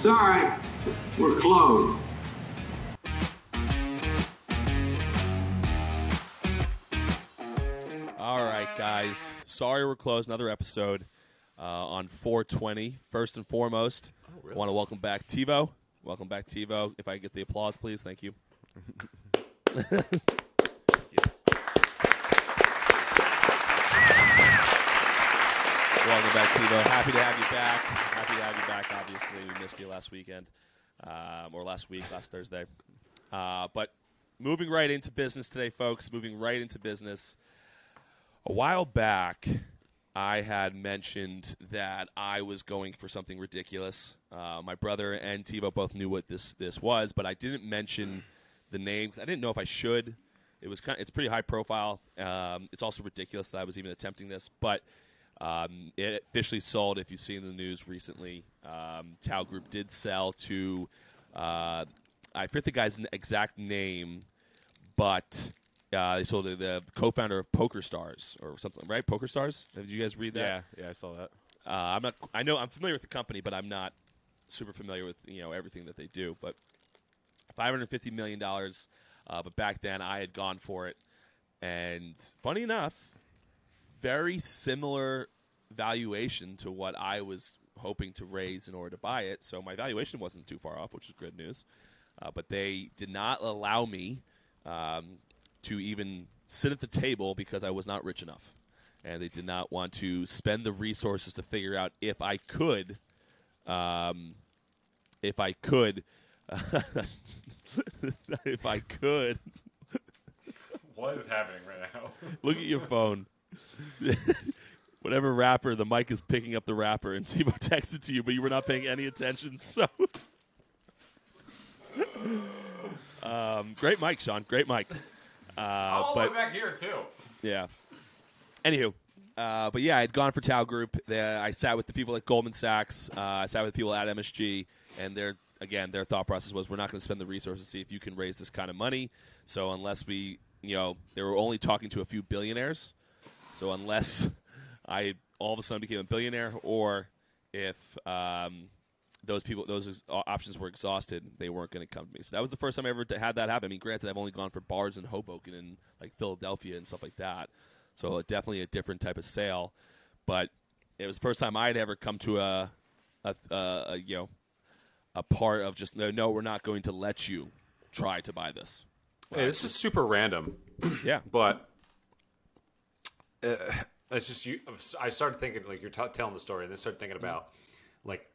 Sorry, we're closed. All right, guys. Sorry we're closed. Another episode uh, on 420. First and foremost, I want to welcome back Tebow. Welcome back, Tebow. If I get the applause, please. Thank you. Welcome back, Tebow. Happy to have you back. Happy to have you back. Obviously, we missed you last weekend, um, or last week, last Thursday. Uh, but moving right into business today, folks. Moving right into business. A while back, I had mentioned that I was going for something ridiculous. Uh, my brother and Tebow both knew what this this was, but I didn't mention the names. I didn't know if I should. It was kind. Of, it's pretty high profile. Um, it's also ridiculous that I was even attempting this, but um, it officially sold. If you've seen the news recently, um, Tao Group did sell to. Uh, I forget the guy's exact name, but uh, they sold to the co-founder of Poker Stars or something, right? Poker Stars. Did you guys read that? Yeah, yeah, I saw that. Uh, I'm not. I know I'm familiar with the company, but I'm not super familiar with you know everything that they do. But 550 million dollars. Uh, but back then, I had gone for it, and funny enough, very similar valuation to what I was hoping to raise in order to buy it. So my valuation wasn't too far off, which is good news. Uh, but they did not allow me um, to even sit at the table because I was not rich enough, and they did not want to spend the resources to figure out if I could, um, if I could, if I could. What is happening right now? Look at your phone. Whatever rapper, the mic is picking up the rapper, and Tebow texted to you, but you were not paying any attention. So, um, great mic, Sean. Great mic. Uh, All but the way back here too. yeah. Anywho, uh, but yeah, I had gone for Tao Group. The, I sat with the people at Goldman Sachs. Uh, I sat with people at MSG, and their again their thought process was we're not going to spend the resources to see if you can raise this kind of money. So unless we, you know, they were only talking to a few billionaires. So unless I all of a sudden became a billionaire, or if um, those people, those options were exhausted, they weren't going to come to me. So that was the first time I ever had that happen. I mean, granted, I've only gone for bars in Hoboken and like Philadelphia and stuff like that. So uh, definitely a different type of sale, but it was the first time I'd ever come to a, a, a, a you know, a part of just no, no, we're not going to let you try to buy this. Hey, this is super random, Yeah, but uh, it's just you. I started thinking like you're t- telling the story, and then started thinking about like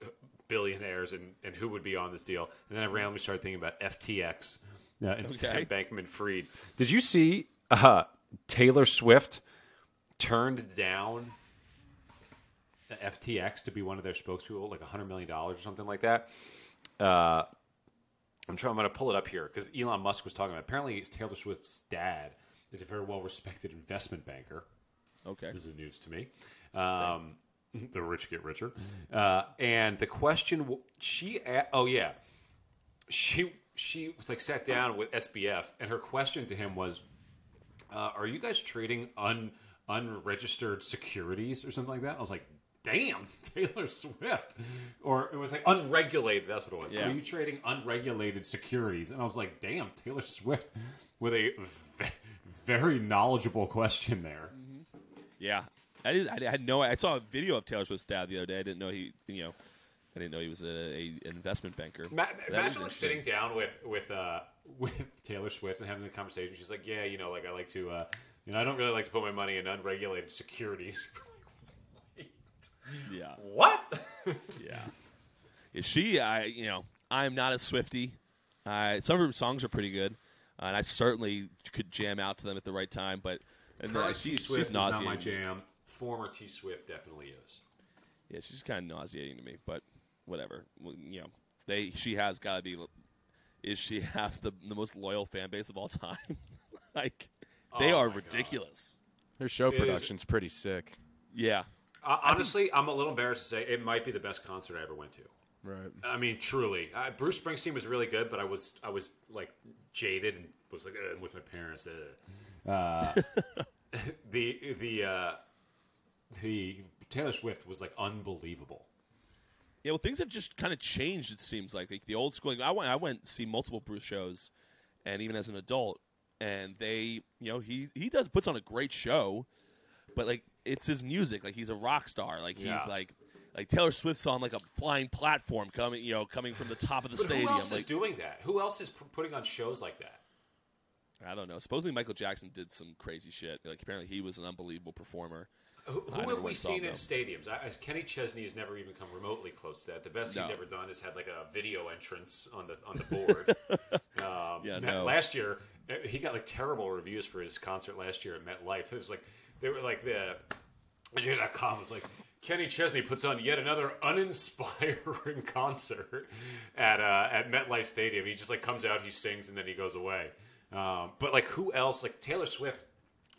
billionaires and, and who would be on this deal, and then I randomly started thinking about FTX uh, and Sam Bankman Fried. Did you see uh, Taylor Swift turned down FTX to be one of their spokespeople, like hundred million dollars or something like that? Uh, I'm trying. I'm going to pull it up here because Elon Musk was talking about. Apparently, Taylor Swift's dad is a very well-respected investment banker. Okay. This is news to me. Um, the rich get richer, uh, and the question she. a- Oh yeah, she she was like sat down with SBF, and her question to him was, uh, "Are you guys trading un unregistered securities or something like that?" I was like. Damn, Taylor Swift, or it was like unregulated. That's what it was. Yeah. Are you trading unregulated securities? And I was like, damn, Taylor Swift, with a ve- very knowledgeable question there. Yeah, I, did, I had no. I saw a video of Taylor Swift's dad the other day. I didn't know he, you know, I didn't know he was a, a an investment banker. Ma- imagine like sitting down with with uh, with Taylor Swift and having the conversation. She's like, "Yeah, you know, like I like to, uh, you know, I don't really like to put my money in unregulated securities." Wait, Yeah, what? yeah. Is she? I, you know, I'm not a Swiftie. Uh, some of her songs are pretty good, uh, and I certainly could jam out to them at the right time. But and Current T she's, Swift she's is not my jam. Former T Swift definitely is. Yeah, she's kind of nauseating to me. But whatever. Well, you know, they she has got to be. Is she half the the most loyal fan base of all time? like they Oh are my God. ridiculous. Their show is- production's pretty sick. Yeah. Uh, honestly, I'm a little embarrassed to say it might be the best concert I ever went to. Right. I mean, truly, uh, Bruce Springsteen was really good, but I was I was like jaded and was like uh, with my parents. Uh. Uh, the the uh, the Taylor Swift was like unbelievable. Yeah, well, things have just kind of changed. It seems like like the old school. Like, I went, I went to see multiple Bruce shows, and even as an adult, and they, you know, he he does puts on a great show, but like it's his music. Like he's a rock star. Like he's Yeah. like like Taylor Swift's on like a flying platform coming, you know, coming from the top of the But stadium. who else like is doing that? Who else is p- putting on shows like that? I don't know. Supposedly Michael Jackson did some crazy shit. Like apparently he was an unbelievable performer. Who, who have we went and saw seen in stadiums? I, Kenny Chesney has never even come remotely close to that. The best he's ever done is had like a video entrance on the on the board. um, Yeah, no. Last year, uh, he got like terrible reviews for his concert last year at MetLife. It was like they were like the com was like Kenny Chesney puts on yet another uninspiring concert at uh, at MetLife Stadium. He just like comes out, he sings, and then he goes away. Um, but like who else? Like Taylor Swift.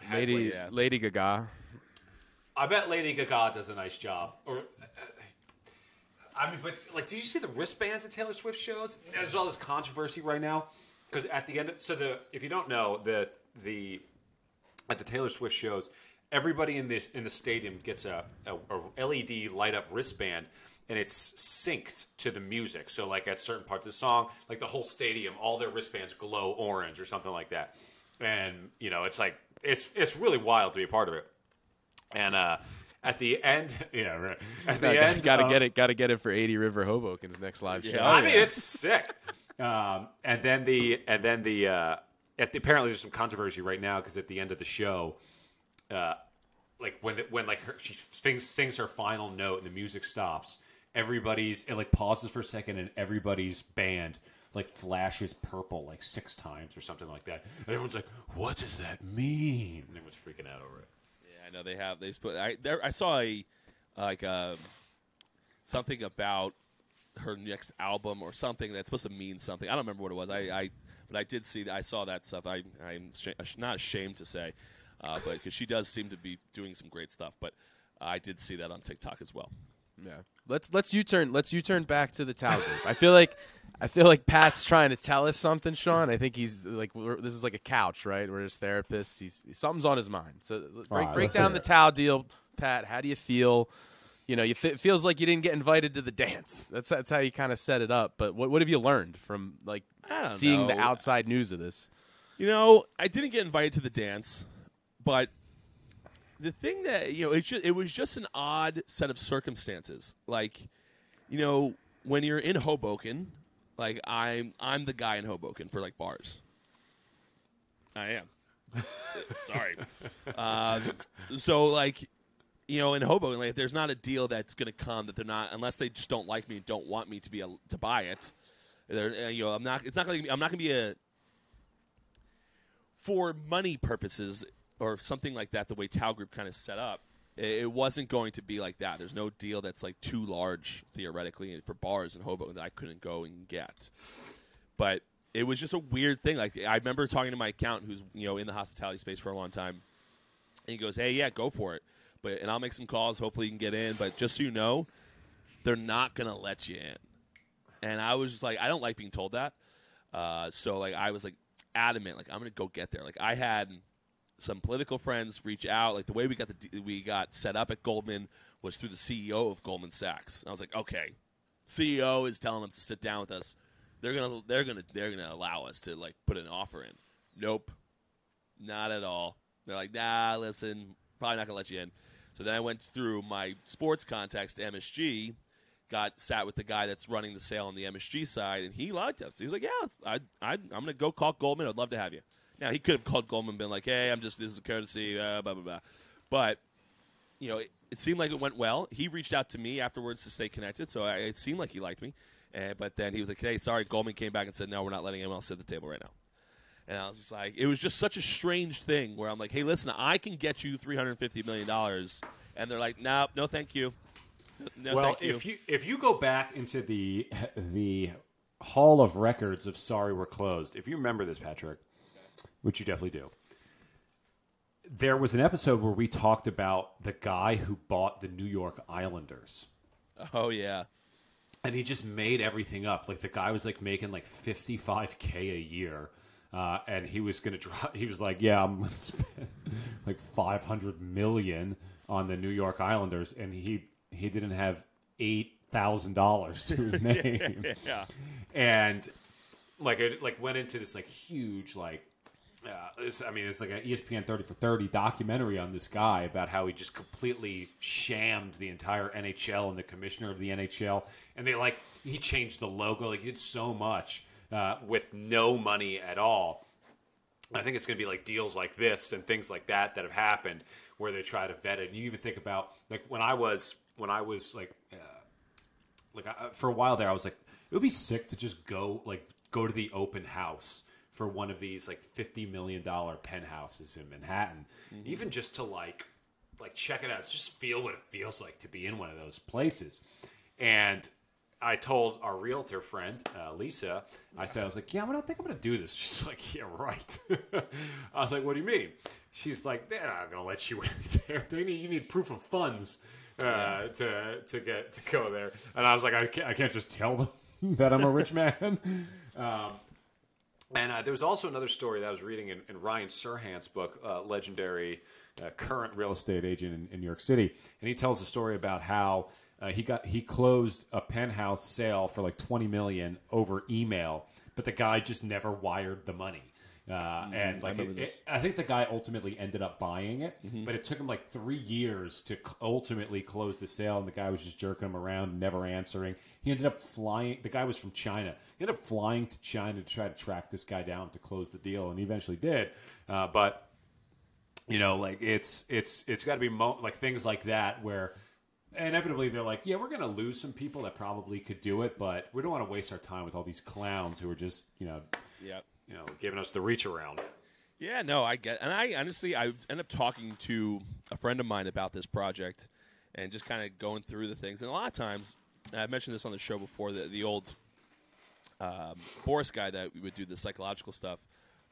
Has, Lady like, yeah. Lady Gaga. I bet Lady Gaga does a nice job. Or, I mean, but like, did you see the wristbands at Taylor Swift shows? There's all this controversy right now because at the end, so the if you don't know the the at the Taylor Swift shows, everybody in this in the stadium gets a, a, a LED light up wristband. And it's synced to the music. So, like at certain parts of the song, like the whole stadium, all their wristbands glow orange or something like that. And you know, it's like it's it's really wild to be a part of it. And uh, at the end, yeah, right. At the end, got to uh, get it. Got to get it for 80 River Hoboken's next live show. Yeah. I mean, it's sick. Um, and then the and then the uh, at the, apparently there's some controversy right now because at the end of the show, uh, like when the, when like her, she sings, sings her final note and the music stops, everybody's it like pauses for a second and everybody's band like flashes purple like six times or something like that. And everyone's like, "What does that mean?" And everyone's freaking out over it. Yeah, I know they have. They put. I there. I saw a like um something about her next album or something that's supposed to mean something. I don't remember what it was. I, I but I did see. I saw that stuff. I I'm sh- not ashamed to say, uh, but because she does seem to be doing some great stuff. But I did see that on TikTok as well. Yeah. Let's let's U turn. Let's U turn back to the Tao group. I feel like I feel like Pat's trying to tell us something, Sean. I think he's like we're, this is like a couch, right? We're his therapists. He's something's on his mind. So break, right, break down the it. Tao deal, Pat. How do you feel? You know, you f- it feels like you didn't get invited to the dance. That's that's how you kind of set it up. But what what have you learned from like I don't seeing the outside news of this? You know, I didn't get invited to the dance, but the thing that you know, it's just, it was just an odd set of circumstances. Like, you know, when you're in Hoboken, like I'm I'm the guy in Hoboken for like bars. I am. Sorry. Um, so like, you know, in Hoboken, like, there's not a deal that's going to come that they're not unless they just don't like me and don't want me to be a, to buy it. They're, uh, you know, I'm not. It's not going. I'm not going to be a for money purposes or something like that. The way Tao Group kind of set up, it, wasn't going to be like that. There's no deal that's like too large theoretically for bars in Hobo that I couldn't go and get. But it was just a weird thing. Like I remember talking to my accountant, who's you know in the hospitality space for a long time, and he goes, "Hey, yeah, go for it." But and I'll make some calls. Hopefully, you can get in. But just so you know, they're not gonna let you in. And I was just like, I don't like being told that. Uh, so like, I was like adamant, like I'm gonna go get there. Like I had some political friends reach out. Like the way we got the we got set up at Goldman was through the CEO of Goldman Sachs. And I was like, okay, CEO is telling them to sit down with us. They're gonna they're gonna they're gonna allow us to like put an offer in. Nope, not at all. They're like, nah, listen, probably not gonna let you in. So then I went through my sports contacts to MSG, got sat with the guy that's running the sale on the MSG side, and he liked us. He was like, yeah, I, I, I'm gonna go call Goldman. I'd love to have you. Now he could have called Goldman and been like, hey, I'm just this is a courtesy, uh, blah blah blah. But you know, it, it seemed like it went well. He reached out to me afterwards to stay connected, so I, it seemed like he liked me. Uh, but then he was like, "Hey, sorry." Goldman came back and said, "No, we're not letting anyone else sit at the table right now." And I was just like, it was just such a strange thing where I'm like, "Hey, listen, I can get you 350 million dollars," and they're like, "No, no, thank you." No, well, thank you. if you if you go back into the the Hall of Records of Sorry We're Closed, if you remember this, Patrick, which you definitely do, there was an episode where we talked about the guy who bought the New York Islanders. oh yeah, and he just made everything up. Like the guy was like making like fifty five k a year, uh, and he was gonna drop. He was like, "Yeah, I'm gonna spend like five hundred million on the New York Islanders," and he he didn't have eight thousand dollars to his name. yeah. and like it like went into this like huge like uh, this, I mean, it's like an ESPN 30 for 30 documentary on this guy about how he just completely shammed the entire NHL and the commissioner of the NHL. And they like, he changed the logo. Like, he did so much uh, with no money at all. I think it's going to be like deals like this and things like that that have happened where they try to vet it. And you even think about like when I was when I was like uh, like I, for a while there, I was like, it would be sick to just go like go to the open house for one of these like fifty million dollar penthouses in Manhattan, even just to like like check it out, just feel what it feels like to be in one of those places. And I told our realtor friend uh, Lisa, I said, I was like, yeah, I'm gonna think I'm gonna do this. She's like, yeah, right. I was like, what do you mean? She's like, they're not gonna let you in there. They need, you need proof of funds uh, to to get to go there. And I was like, I can't, I can't just tell them that I'm a rich man. um, and uh, there was also another story that I was reading in, in Ryan Serhant's book, uh, legendary uh, current real estate agent in, in New York City, and he tells a story about how uh, he got he closed a penthouse sale for like twenty million over email, but the guy just never wired the money. Uh, and like, remember it, it- I think the guy ultimately ended up buying it, but it took him like three years to cl- ultimately close the sale. And the guy was just jerking him around, never answering. He ended up flying. The guy was from China. He ended up flying to China to try to track this guy down to close the deal, and he eventually did. Uh, but you know, like it's it's it's got to be mo- like things like that where inevitably they're like, yeah, we're going to lose some people that probably could do it, but we don't want to waste our time with all these clowns who are just you know Yeah. You know giving us the reach around. Yeah, no, I get, and I honestly, I end up talking to a friend of mine about this project, and just kind of going through the things. And a lot of times, and I mentioned this on the show before, the the old um, Boris guy that would do the psychological stuff,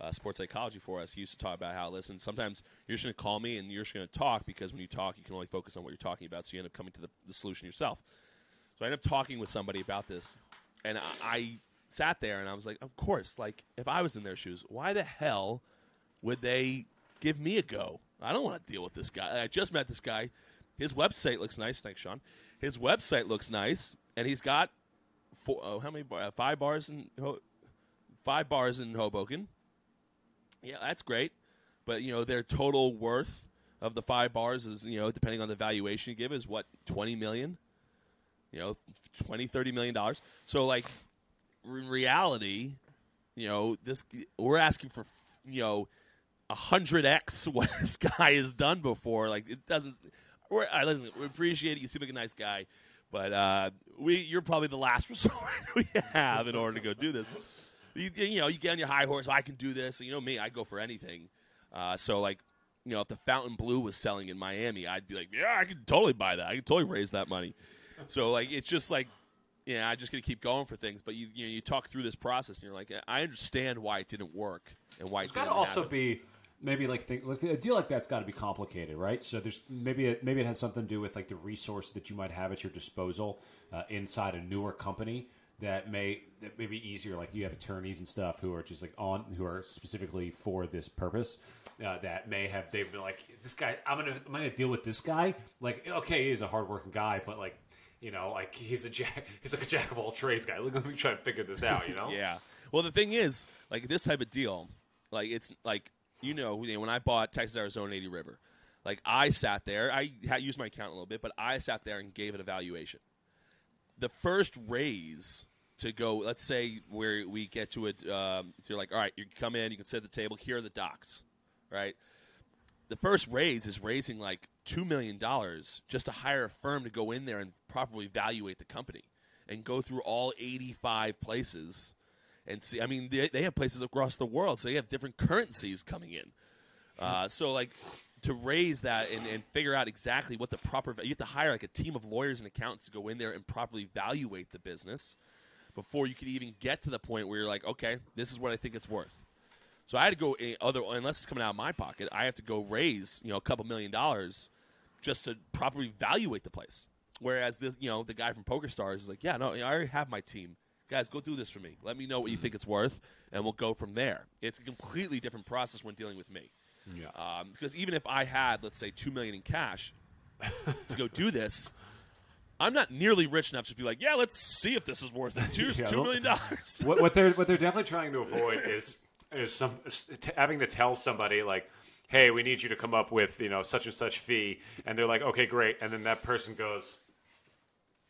uh, sports psychology for us. He used to talk about how, listen, sometimes you're just to call me and you're just to talk because when you talk, you can only focus on what you're talking about, so you end up coming to the, the solution yourself. So I end up talking with somebody about this, and I sat there and I was like, of course, like if I was in their shoes, why the hell would they give me a go? I don't want to deal with this guy. I just met this guy. His website looks nice. Thanks, Sean. His website looks nice, and he's got four, oh, how many bar, uh, five bars in five bars in Hoboken. Yeah, that's great, but you know their total worth of the five bars is you know depending on the valuation you give is what twenty million. You know, 20, 30 million dollars. So like, in reality, you know this we're asking for you know a hundred x what this guy has done before. Like it doesn't. We're, I listen. We appreciate it. You seem like a nice guy, but uh, we you're probably the last resort we have in order to go do this. You, you know, you get on your high horse. I can do this. You know me. I go for anything. Uh, so like, you know, if the Fontainebleau was selling in Miami, I'd be like, yeah, I could totally buy that. I could totally raise that money. So like, it's just like yeah, I just gonna keep going for things. But you you know you talk through this process and you're like, I understand why it didn't work and why It's it got to also happen. be maybe like think like a deal like that's got to be complicated, right? So there's maybe it, maybe it has something to do with like the resource that you might have at your disposal uh, inside a newer company that may that may be easier. Like you have attorneys and stuff who are just like on who are specifically for this purpose. Uh, that may have they've been like this guy. I'm gonna I'm gonna deal with this guy. Like okay, he's a hardworking guy, but like. You know, like he's a jack. He's like a jack of all trades guy. Let me try and figure this out. You know, Yeah. Well, the thing is, like this type of deal, like it's like you know when I bought Texas Arizona 80 River, like I sat there, I had used my account a little bit, but I sat there and gave it a valuation. The first raise to go, let's say where we get to it, um, you're like, all right, you come in, you can sit at the table. Here are the docs, right? the first raise is raising like two million dollars just to hire a firm to go in there and properly evaluate the company and go through all 85 places and see i mean they, they have places across the world so they have different currencies coming in uh, so like to raise that and, and figure out exactly what the proper you have to hire like a team of lawyers and accountants to go in there and properly evaluate the business before you could even get to the point where you're like okay this is what i think it's worth so I had to go a- other unless it's coming out of my pocket. I have to go raise you know a couple million dollars just to properly evaluate the place. Whereas this, you know, the guy from Poker Stars is like, yeah, no, I already have my team. Guys, go do this for me. Let me know what you think it's worth, and we'll go from there. It's a completely different process when dealing with me. Yeah. Um, because even if I had, let's say, two million in cash to go do this, I'm not nearly rich enough to be like, yeah, let's see if this is worth it. Two Yeah, two dollars. what, what they're what they're definitely trying to avoid is is some having to tell somebody like, "Hey, we need you to come up with you know such and such fee," and they're like, "Okay, great," and then that person goes,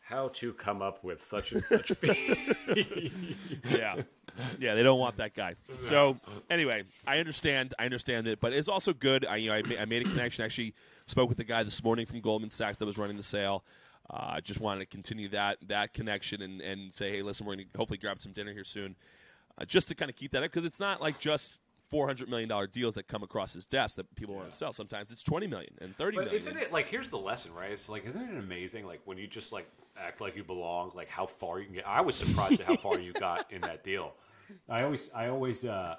"How to come up with such and such fee?" yeah, yeah, they don't want that guy. So anyway, I understand, I understand it, but it's also good. I you know I, ma- I made a connection. Actually, spoke with the guy this morning from Goldman Sachs that was running the sale. Uh, just wanted to continue that that connection and and say, hey, listen, we're going to hopefully grab some dinner here soon, uh, just to kind of keep that up because it's not like just. Four hundred million dollar deals that come across his desk that people want to sell. Sometimes it's twenty million and thirty But million. isn't it like here's the lesson, right? It's like isn't it amazing like when you just like act like you belong, like how far you can get. I was surprised at how far you got in that deal. I always I always uh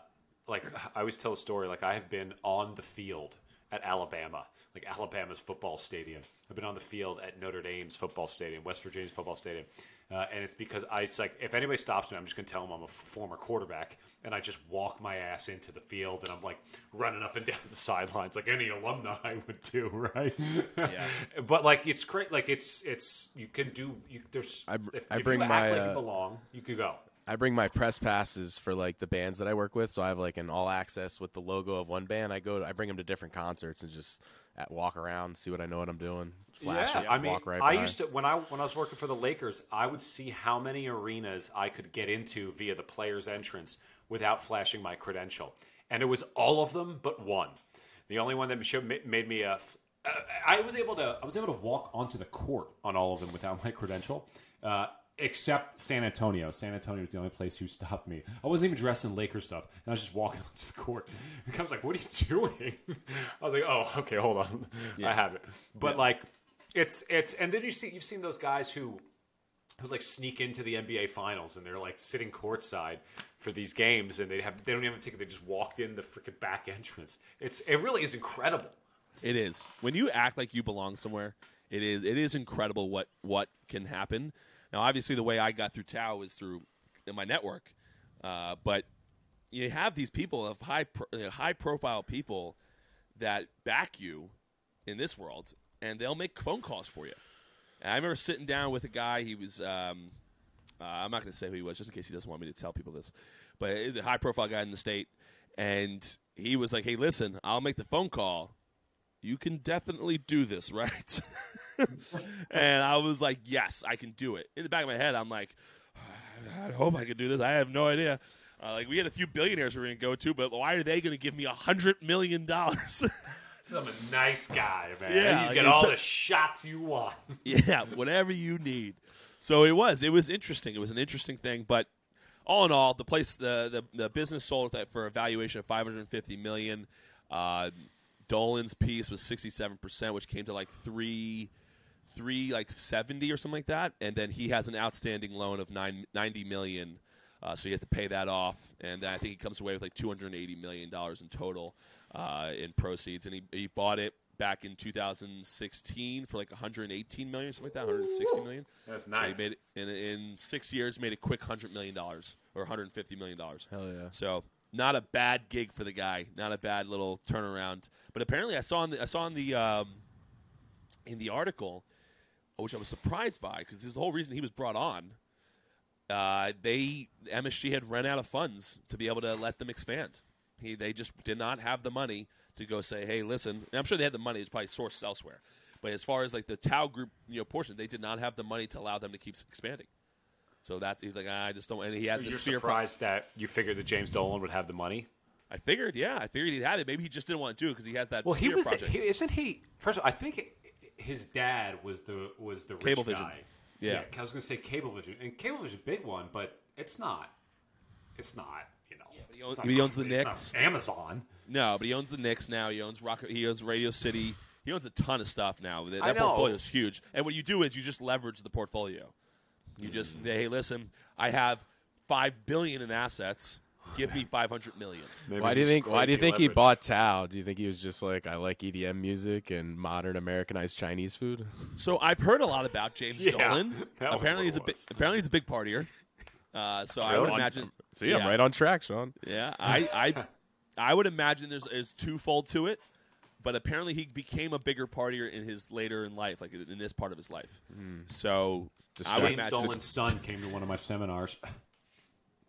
like I always tell a story like I have been on the field at Alabama, like Alabama's football stadium. I've been on the field at Notre Dame's football stadium, West Virginia's football stadium. Uh, and it's because I it's like if anybody stops me, I'm just gonna tell them I'm a former quarterback, and I just walk my ass into the field, and I'm like running up and down the sidelines like any alumni would do, right? Yeah. but like it's great, like it's it's you can do you there's I- if, I if bring you my, act like uh, you belong, you could go. I bring my press passes for like the bands that I work with, so I have like an all access with the logo of one band. I go, to, I bring them to different concerts and just at, walk around, see what I know what I'm doing, flash yeah, it, I mean, walk right I by. used to when I when I was working for the Lakers, I would see how many arenas I could get into via the players' entrance without flashing my credential, and it was all of them but one. The only one that made me a. uh, I was able to I was able to walk onto the court on all of them without my credential. Uh, Except San Antonio. San Antonio was the only place who stopped me. I wasn't even dressed in Lakers stuff. And I was just walking onto the court. And I was like, what are you doing? I was like, oh, okay, hold on. I have it. But like, it's it's and then you see you've seen those guys who who like sneak into the NBA finals and they're like sitting courtside for these games and they have they don't even have a ticket they just walked in the freaking back entrance. It's it really is incredible. It is. When you act like you belong somewhere, it is it is incredible what what can happen. Now, obviously, the way I got through Tao is through my network, uh, but you have these people of high pro, uh, high profile people that back you in this world, and they'll make phone calls for you. And I remember sitting down with a guy. He was um, uh, I'm not going to say who he was, just in case he doesn't want me to tell people this. But he's a high profile guy in the state, and he was like, "Hey, listen, I'll make the phone call. You can definitely do this, right?" and I was like, "Yes, I can do it." In the back of my head, I'm like, "I hope I can do this. I have no idea." Uh, like we had a few billionaires we were going to go to, but why are they going to give me a hundred million dollars? I'm a nice guy, man. Yeah, you like get all so- the shots you want. yeah, whatever you need. So it was. It was interesting. It was an interesting thing, but all in all, the place, the the, the business sold that for a valuation of 550 million. Uh, Dolan's piece was 67 percent, which came to like three, three like 70 or something like that. And then he has an outstanding loan of nine, 90 million. Uh, so he has to pay that off, and then I think he comes away with like 280 million dollars in total uh, in proceeds. And he, he bought it back in 2016 for like 118 million, something like that, 160 million. That's So nice. he made it in, in six years, made a quick hundred million dollars or 150 million dollars. Hell yeah. So not a bad gig for the guy, not a bad little turnaround. But apparently, I saw in the, I saw in the um, in the article, which I was surprised by because this is the whole reason he was brought on. Uh, they MSG had run out of funds to be able to let them expand. He they just did not have the money to go say, hey, listen. I'm sure they had the money; it's probably sourced elsewhere. But as far as like the Tao group, you know, portion, they did not have the money to allow them to keep expanding. So that's he's like, I just don't. And he had the sphere. pro- that you figured that James Dolan would have the money. I figured, yeah, I figured he'd have it. Maybe he just didn't want to do it because he has that Well, he was. He, isn't he? First of all, I think his dad was the was the rich Cablevision. guy. Yeah. I was going to say Cablevision, and Cablevision's a big one, but it's not. It's not. You know, he owns- it's not- he owns the it's not Knicks. Amazon. no, but he owns the Knicks now. He owns Rock. He owns Radio City. He owns a ton of stuff now. That, I that know. portfolio is huge. And what you do is you just leverage the portfolio. You just Hmm. say, hey, listen, I have five billion in assets. Give me five hundred million. Why do you think? Why do you think he bought Tao? Do you think he was just like, I like EDM music and modern Americanized Chinese food? So I've heard a lot about James Yeah, Dolan. Apparently he's a it big, apparently he's a big partier. Uh, so I would I'm- imagine. See, I'm right on track, Sean. Yeah, I, I, I would imagine there's there's twofold to it. but apparently he became a bigger partier in his later in life, like in this part of his life. So I James Dolan's son came to one of my seminars.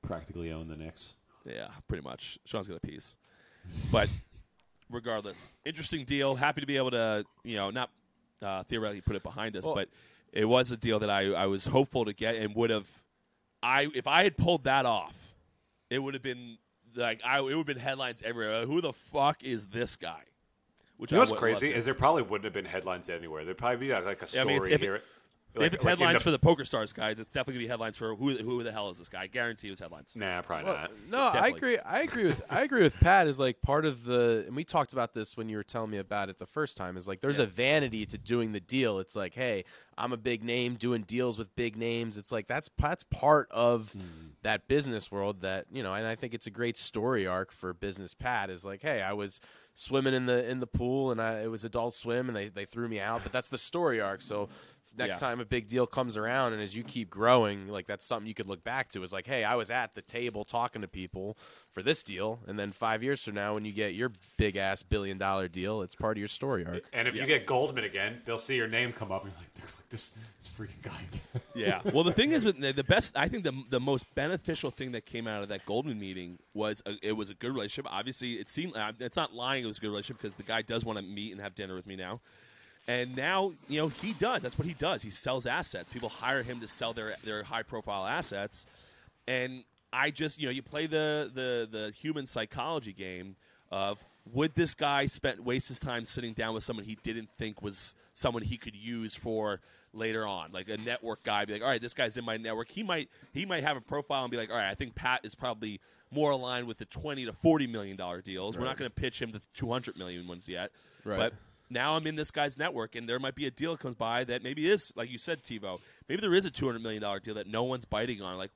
Practically owned the Knicks. Yeah, pretty much. Sean's got a piece, but regardless, interesting deal. Happy to be able to, you know, not uh, theoretically put it behind us, Well- but it was a deal that I I was hopeful to get and would have. I if I had pulled that off, it would have been like I it would have been headlines everywhere. Like, Who the fuck is this guy? Which You know what's crazy is there probably wouldn't have been headlines anywhere. There'd probably be like a Yeah, I story mean, if it- here. if it's like headlines the- for the Poker Stars guys, it's definitely gonna be headlines for who who the hell is this guy? I guarantee it was headlines. Nah, probably Well, not. no, I agree. I agree with I agree with Pat. Is like part of the, and we talked about this when you were telling me about it the first time. Is like there's Yeah. a vanity to doing the deal. It's like, hey, I'm a big name doing deals with big names. It's like that's that's part of hmm. that business world that you know, and I think it's a great story arc for business. Pat is like, hey, I was swimming in the in the pool and I, it was Adult Swim and they they threw me out, but that's the story arc. So. Next Yeah. time a big deal comes around, and as you keep growing, like that's something you could look back to. Is like, hey, I was at the table talking to people for this deal, and then five years from now, when you get your big ass billion dollar deal, it's part of your story arc. And if you get Goldman again, they'll see your name come up and you're like, like this, this freaking guy. again." Yeah. Well, the thing is, with the, the best, I think the the most beneficial thing that came out of that Goldman meeting was a, it was a good relationship. Obviously, it seemed uh, it's not lying; it was a good relationship because the guy does want to meet and have dinner with me now. And now, you know, he does. That's what he does. He sells assets. People hire him to sell their their high profile assets. And I just, you know, you play the the the human psychology game of would this guy spend waste his time sitting down with someone he didn't think was someone he could use for later on, like a network guy, be like, all right, this guy's in my network. He might he might have a profile and be like, all right, I think Pat is probably more aligned with the twenty to forty million dollar deals. We're not going to pitch him the two hundred million ones yet, Right. but now I'm in this guy's network, and there might be a deal that comes by that maybe is, like you said, Tebow. Maybe there is a $200 million deal that no one's biting on. Like,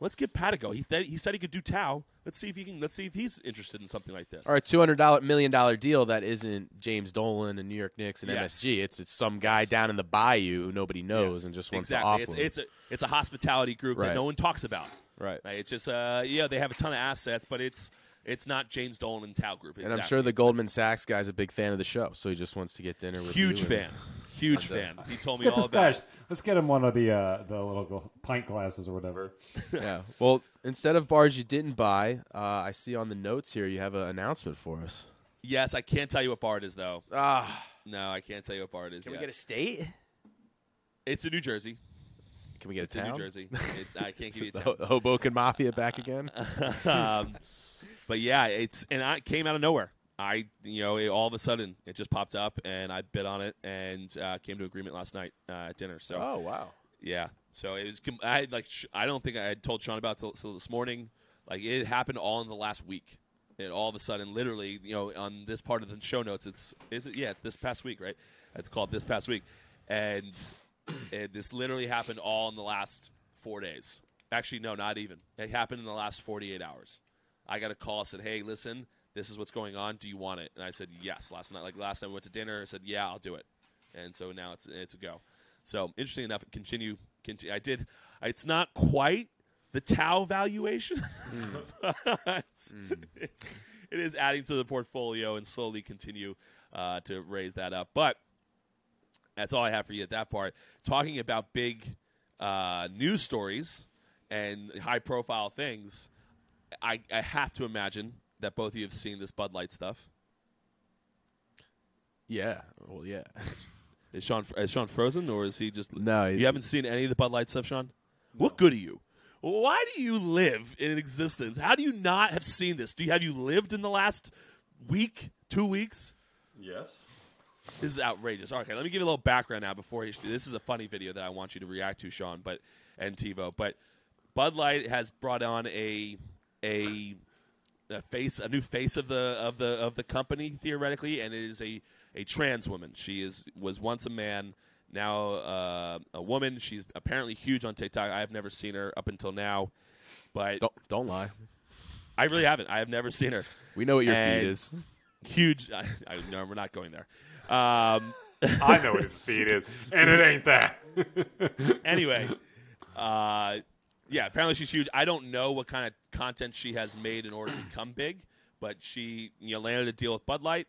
let's give Pat a go. He, th- he said he could do Tao. Let's see if he can. Let's see if he's interested in something like this. All right, two hundred dollar million dollar deal that isn't James Dolan and New York Knicks and Yes. MSG. It's it's some guy down in the bayou who nobody knows Yes. and just wants exactly. to offload. It's, it's a it's a hospitality group that no one talks about. right. Right? It's just uh yeah they have a ton of assets, but it's it's not James Dolan and Tao Group. And I'm sure the It's Goldman Sachs guy's a big fan of the show, so he just wants to get dinner a with huge you and- fan, huge fan. He told me Let's get all this about. guy. it. Let's get him one of the uh, the little pint glasses or whatever. yeah. Well, instead of bars you didn't buy, uh, I see on the notes here you have an announcement for us. Yes, I can't tell you what bar it is though. Ah, No, I can't tell you what bar it is. can yet. we get a state? It's in New Jersey. Can we get It's a in town? New Jersey. It's, I can't give you a the town. Hoboken Mafia back again. um, but yeah, it's and I came out of nowhere. I you know it, all of a sudden it just popped up and I bid on it and uh, came to agreement last night uh, at dinner. So oh wow. yeah, so it was I had, like I don't think I had told Sean about it till, till this morning. Like it happened all in the last week. And all of a sudden, literally, you know, on this part of the show notes, it's is it yeah, it's this past week, right? It's called this past week, and it, this literally happened all in the last four days. Actually, no, not even. It happened in the last forty-eight hours. I got a call said, "Hey, listen, this is what's going on. Do you want it?" And I said, "Yes." Last night, like last time we went to dinner, I said, "Yeah, I'll do it." And so now it's it's a go. So interesting enough, continue. continue I did. It's not quite the Tao valuation. It's- it's- it is adding to the portfolio and slowly continue uh, to raise that up. But that's all I have for you at that part. Talking about big uh, news stories and high profile things, I, I have to imagine that both of you have seen this Bud Light stuff. Yeah. Well, yeah. Is Sean is Sean frozen or is he just No, You haven't seen any of the Bud Light stuff, Sean. What good are you? Why do you live in existence? How do you not have seen this? Do you have you lived in the last week, two weeks? Yes. This is outrageous. Okay, let me give you a little background now before he. This is a funny video that I want you to react to, Sean, but and Tebow. But Bud Light has brought on a a, a face, a new face of the of the of the company theoretically, and it is a a trans woman. She is was once a man, now uh, a woman. She's apparently huge on TikTok. I have never seen her up until now, but Don't don't lie. I really haven't. I have never seen her We know what your And- feed is. huge. I, I, no, we're not going there. Um, I know what his feet is, and it ain't that. anyway, uh, yeah, apparently she's huge. I don't know what kind of content she has made in order to become big, but she you know landed a deal with Bud Light,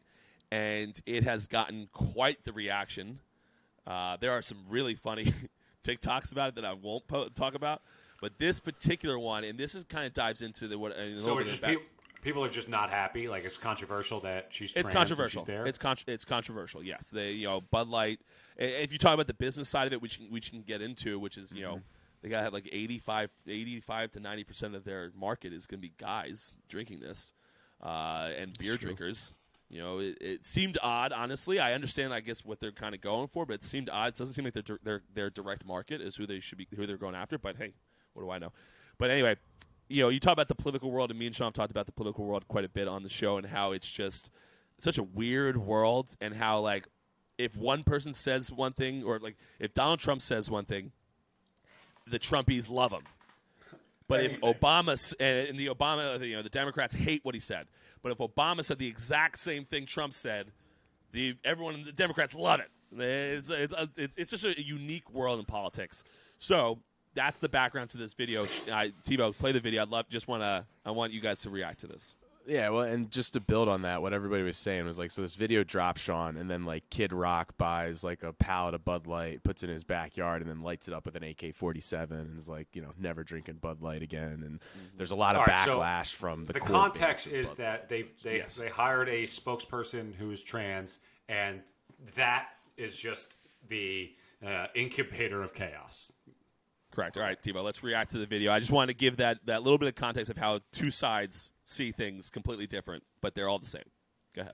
and it has gotten quite the reaction. Uh, there are some really funny TikToks about it that I won't po- talk about, but this particular one, and this is kind of dives into the what. a So bit just back- people, people are just not happy. Like it's controversial that she's it's controversial. she's there. It's con- it's controversial. Yes, they you know Bud Light. If you talk about the business side of it, which which can get into, which is you know they got to have like 85, 85 to ninety percent of their market is going to be guys drinking this, uh, and beer drinkers. You know, it, it seemed odd. Honestly, I understand. I guess what they're kind of going for, but it seemed odd. It doesn't seem like their their their direct market is who they should be, who they're going after. But hey, what do I know? But anyway, you know, you talk about the political world, and me and Sean talked about the political world quite a bit on the show, and how it's just such a weird world, and how like if one person says one thing, or like if Donald Trump says one thing, the Trumpies love him. But if Obama and the Obama, you know, the Democrats hate what he said. But if Obama said the exact same thing Trump said, the everyone in the Democrats love it. It's it's it's, just a unique world in politics. So that's the background to this video. I, Tebow, play the video. I'd love just want to I want you guys to react to this. Yeah, well, and just to build on that, what everybody was saying was like, so this video drops Sean, and then like Kid Rock buys like a pallet of Bud Light, puts it in his backyard, and then lights it up with an AK forty seven, and is like, you know, never drinking Bud Light again. And there's a lot of All right, so backlash from the. the context is Bud that they they, Yes. they hired a spokesperson who is trans, and that is just the uh, incubator of chaos. Correct. All right, Tebow, let's react to the video. I just wanted to give that that little bit of context of how two sides see things completely different, but they're all the same. Go ahead.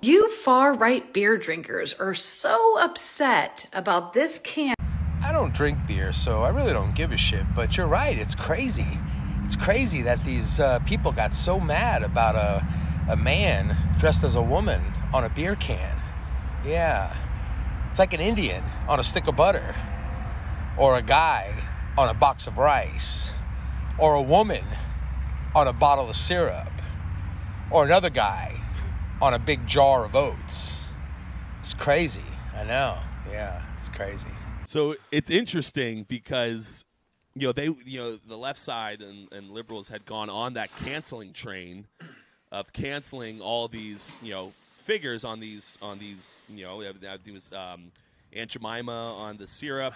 You far right beer drinkers are so upset about this can. I don't drink beer, so I really don't give a shit. But you're right, it's crazy. It's crazy that these uh, people got so mad about a, a man dressed as a woman on a beer can. Yeah. It's like an Indian on a stick of butter, or a guy on a box of rice, or a woman on a bottle of syrup, or another guy on a big jar of oats. It's crazy. I know. Yeah, it's crazy. So it's interesting because you know they you know the left side and, and liberals had gone on that canceling train of canceling all these you know figures on these on these you know was um, Aunt Jemima on the syrup.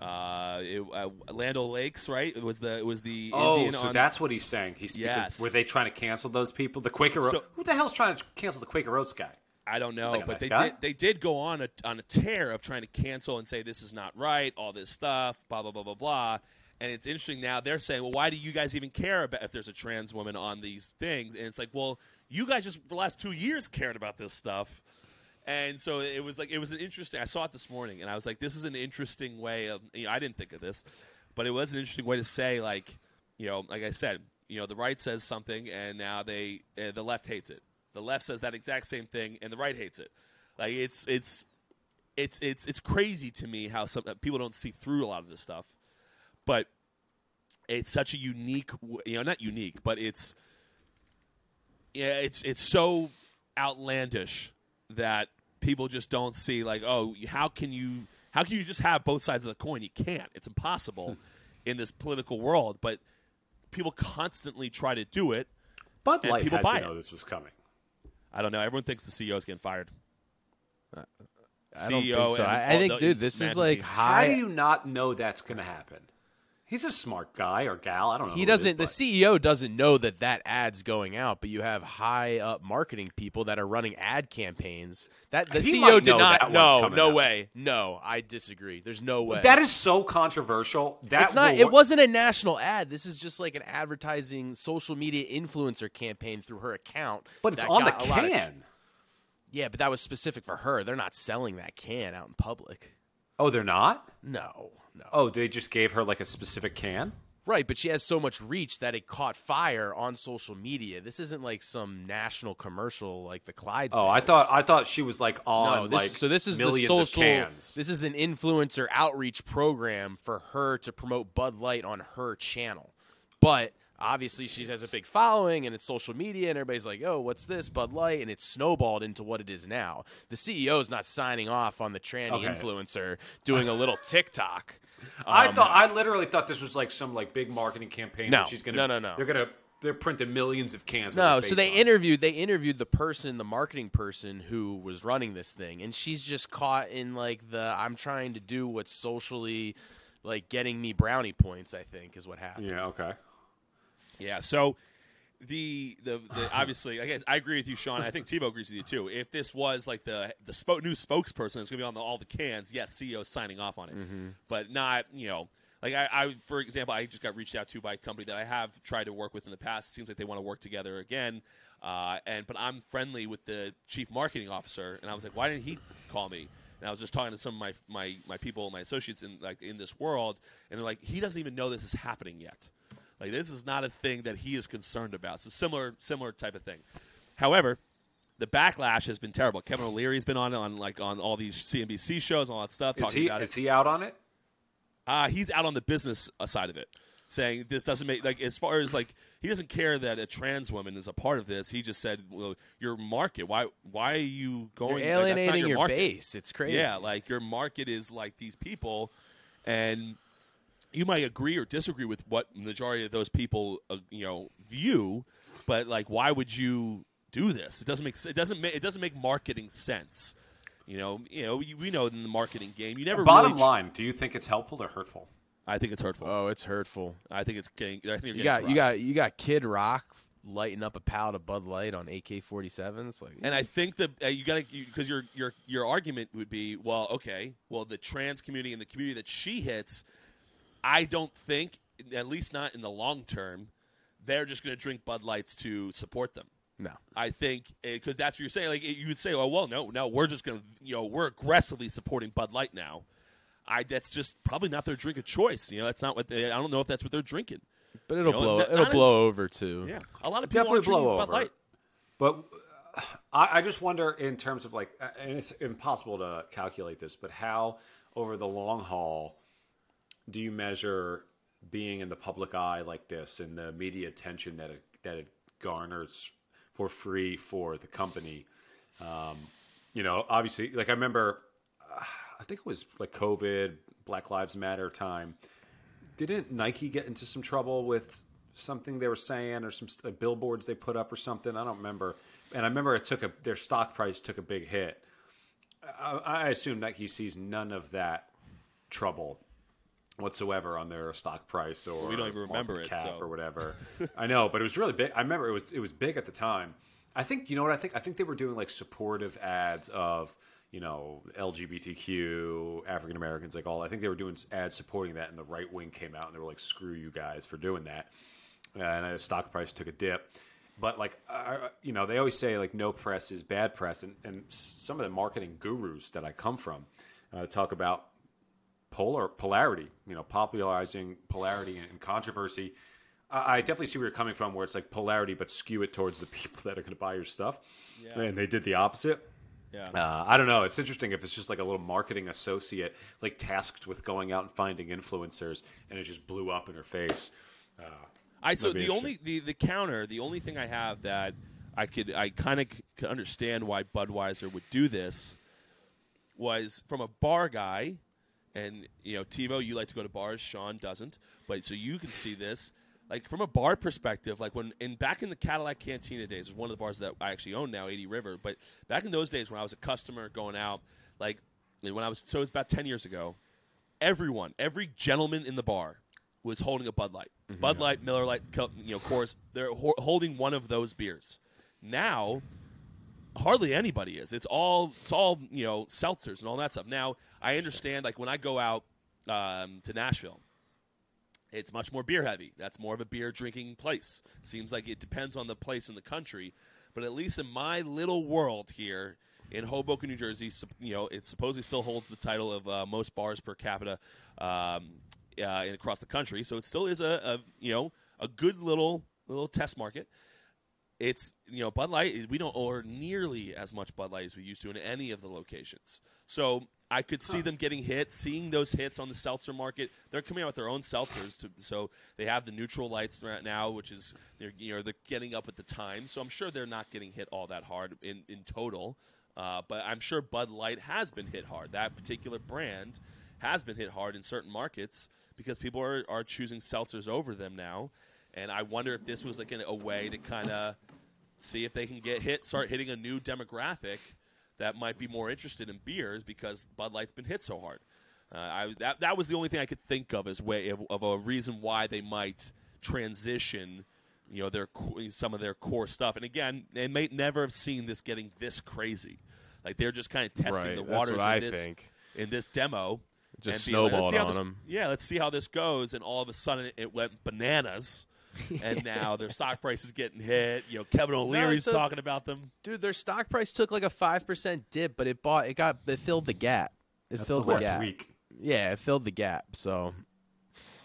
Uh, it, uh, Land O'Lakes, right? It was the it was the Oh, Indian so on, that's what he's saying. He's Yes. because were they trying to cancel those people? The Quaker So- Who the hell's trying to cancel the Quaker Oats guy? I don't know, like but nice they guy. did they did go on a on a tear of trying to cancel and say this is not right, all this stuff, blah blah blah blah blah. And it's interesting now they're saying, well, why do you guys even care about if there's a trans woman on these things? And it's like, well, you guys just for the last two years cared about this stuff. And so it was like it was an interesting. I saw it this morning, and I was like, "This is an interesting way of." You know, I didn't think of this, but it was an interesting way to say, like, you know, like I said, you know, the right says something, and now they uh, the left hates it. The left says that exact same thing, and the right hates it. Like it's it's it's it's it's crazy to me how some people don't see through a lot of this stuff, but it's such a unique, you know, not unique, but it's yeah, it's it's so outlandish that people just don't see like oh how can you how can you just have both sides of the coin you can't it's impossible hmm. in this political world but people constantly try to do it Bud And Light people had buy to it. know this was coming. i don't know everyone thinks the ceo is getting fired I don't CEO think so. and I, I all think, the- dude, this is management like team. How high. do you not know that's going to happen? He's a smart guy or gal. I don't know. he doesn't. The CEO doesn't know that that ad's going out, but you have high up marketing people that are running ad campaigns. That the He CEO did not. No, no out. way. No, I disagree. There's no way. That is so controversial. That it's not. will It wasn't a national ad. This is just like an advertising, social media influencer campaign through her account. but it's on the lot of- can. yeah, but that was specific for her. They're not selling that can out in public. Oh, they're not. No, no. Oh, they just gave her like a specific can. Right, but she has so much reach that it caught fire on social media. This isn't like some national commercial like the Clydesdales. Oh, I thought I thought she was like on no, this, like so this is the social. of cans. This is an influencer outreach program for her to promote Bud Light on her channel. But obviously, she has a big following, and it's social media, and everybody's like, "Oh, what's this Bud Light?" And it's snowballed into what it is now. The CEO is not signing off on the tranny Okay. influencer doing a little TikTok. I Um, thought I literally thought this was like some like big marketing campaign. No, that she's gonna no, no, no. They're gonna they're printing millions of cans. No, so they on. interviewed they interviewed the person, the marketing person who was running this thing, and she's just caught in like the I'm trying to do what's socially like getting me brownie points. I think is what happened. Yeah. Okay. Yeah. So the the, the obviously, I guess I agree with you, Sean. I think Tebow agrees with you too. If this was like the the spo- new spokesperson that's going to be on the, all the cans, yes, CEO signing off on it, but not you know. Like I, I, for example, I just got reached out to by a company that I have tried to work with in the past. It seems like they want to work together again, uh, and but I'm friendly with the chief marketing officer, and I was like, why didn't he call me? And I was just talking to some of my my, my people, my associates in like in this world, and they're like, he doesn't even know this is happening yet. Like this is not a thing that he is concerned about. So similar similar type of thing. However, the backlash has been terrible. Kevin O'Leary's been on on like on all these CNBC shows, all that stuff, Is talking he about is it. he out on it? Uh, he's out on the business uh, side of it, saying this doesn't make like as far as like he doesn't care that a trans woman is a part of this. He just said, "Well, your market. Why why are you going? You're like, that's not alienating your, your base. It's crazy. Yeah, like your market is like these people, and you might agree or disagree with what majority of those people uh, you know view, but like why would you do this? It doesn't make it doesn't make it doesn't make marketing sense. You know, you know, we we know in the marketing game, you never Bottom really ch- line, do you think it's helpful or hurtful? I think it's hurtful. Oh, it's hurtful. I think it's getting. I think they're You getting got you got you got Kid Rock lighting up a pallet of Bud Light on AK-47s. Like, And I think that uh, you got to because your your your argument would be, well, okay, well, the trans community and the community that she hits, I don't think, at least not in the long term, they're just going to drink Bud Lights to support them. no. I think because that's what you're saying. Like you would say, oh well, no, no, we're just going to, you know, we're aggressively supporting Bud Light now. I that's just probably not their drink of choice. You know, that's not what they. I don't know if that's what they're drinking. But it'll You know, blow not- it'll not blow over too. Yeah, a lot of people Definitely aren't drinking blow Bud over. Light. But uh, I, I just wonder, in terms of like, uh, and it's impossible to calculate this, but how over the long haul do you measure being in the public eye like this and the media attention that it that it garners for free for the company? Um, you know, obviously, like I remember, uh, I think it was like COVID, Black Lives Matter time. Didn't Nike get into some trouble with something they were saying or some billboards they put up or something? I don't remember. And I remember it took a their stock price took a big hit. I, I assume Nike sees none of that trouble whatsoever on their stock price or We don't even remember it, cap so. or whatever. I know, but it was really big. I remember it was it was big at the time. I think you know what I think. I think they were doing like supportive ads of you know LGBTQ African Americans, like all. I think they were doing ads supporting that, and the right wing came out and they were like, "Screw you guys for doing that," and the stock price took a dip. But like uh, you know, they always say like no press is bad press, and, and some of the marketing gurus that I come from uh, talk about polar polarity. You know, popularizing polarity and controversy. I I definitely see where you're coming from, where it's like polarity, but skew it towards the people that are going to buy your stuff, and they did the opposite. Yeah. Uh, I don't know. It's interesting if it's just like a little marketing associate, like tasked with going out and finding influencers, and it just blew up in her face. Uh, I so the only the, the counter, the only thing I have that I could I kind of could understand why Budweiser would do this was from a bar guy, and you know Tebow, you like to go to bars, Sean doesn't, but so you can see this. Like from a bar perspective, like when in back in the Cadillac Cantina days, was one of the bars that I actually own now, 80 River. But back in those days when I was a customer going out, like when I was so it was about 10 years ago, everyone, every gentleman in the bar was holding a Bud Light. Mm-hmm. Bud Light, Miller Lite, you know, Coors. They're ho- holding one of those beers. Now, hardly anybody is. It's all it's all you know seltzers and all that stuff. Now, I understand like when I go out um, to Nashville, it's much more beer heavy. That's more of a beer drinking place. Seems like it depends on the place in the country, but at least in my little world here in Hoboken, New Jersey, you know, it supposedly still holds the title of uh, most bars per capita um, uh, in- across the country. So it still is a, a you know a good little little test market. It's you know Bud Light. We don't order nearly as much Bud Light as we used to in any of the locations. So I could see them getting hit, seeing those hits on the seltzer market. They're coming out with their own seltzers, to, so they have the neutral lights right now, which is they're you know they're getting up at the time. So I'm sure they're not getting hit all that hard in in total. Uh, but I'm sure Bud Light has been hit hard. That particular brand has been hit hard in certain markets because people are, are choosing seltzers over them now. and I wonder if this was like a, a way to kind of see if they can get hit, start hitting a new demographic that might be more interested in beers because Bud Light's been hit so hard. Uh, I, that that was the only thing I could think of as way of, of a reason why they might transition, you know, their some of their core stuff. And again, they may never have seen this getting this crazy. Like they're just kind of testing Right, the waters in I this think. in this demo. Just and being like, let's snowballed how on this- 'em. Yeah, let's see how this goes. And all of a sudden, it went bananas. and now their stock price is getting hit. You know, Kevin O'Leary's so- talking about them. Dude, their stock price took like a five percent dip, but it bought it got it filled the gap. It That's filled the the, gap. week. Yeah, it filled the gap. So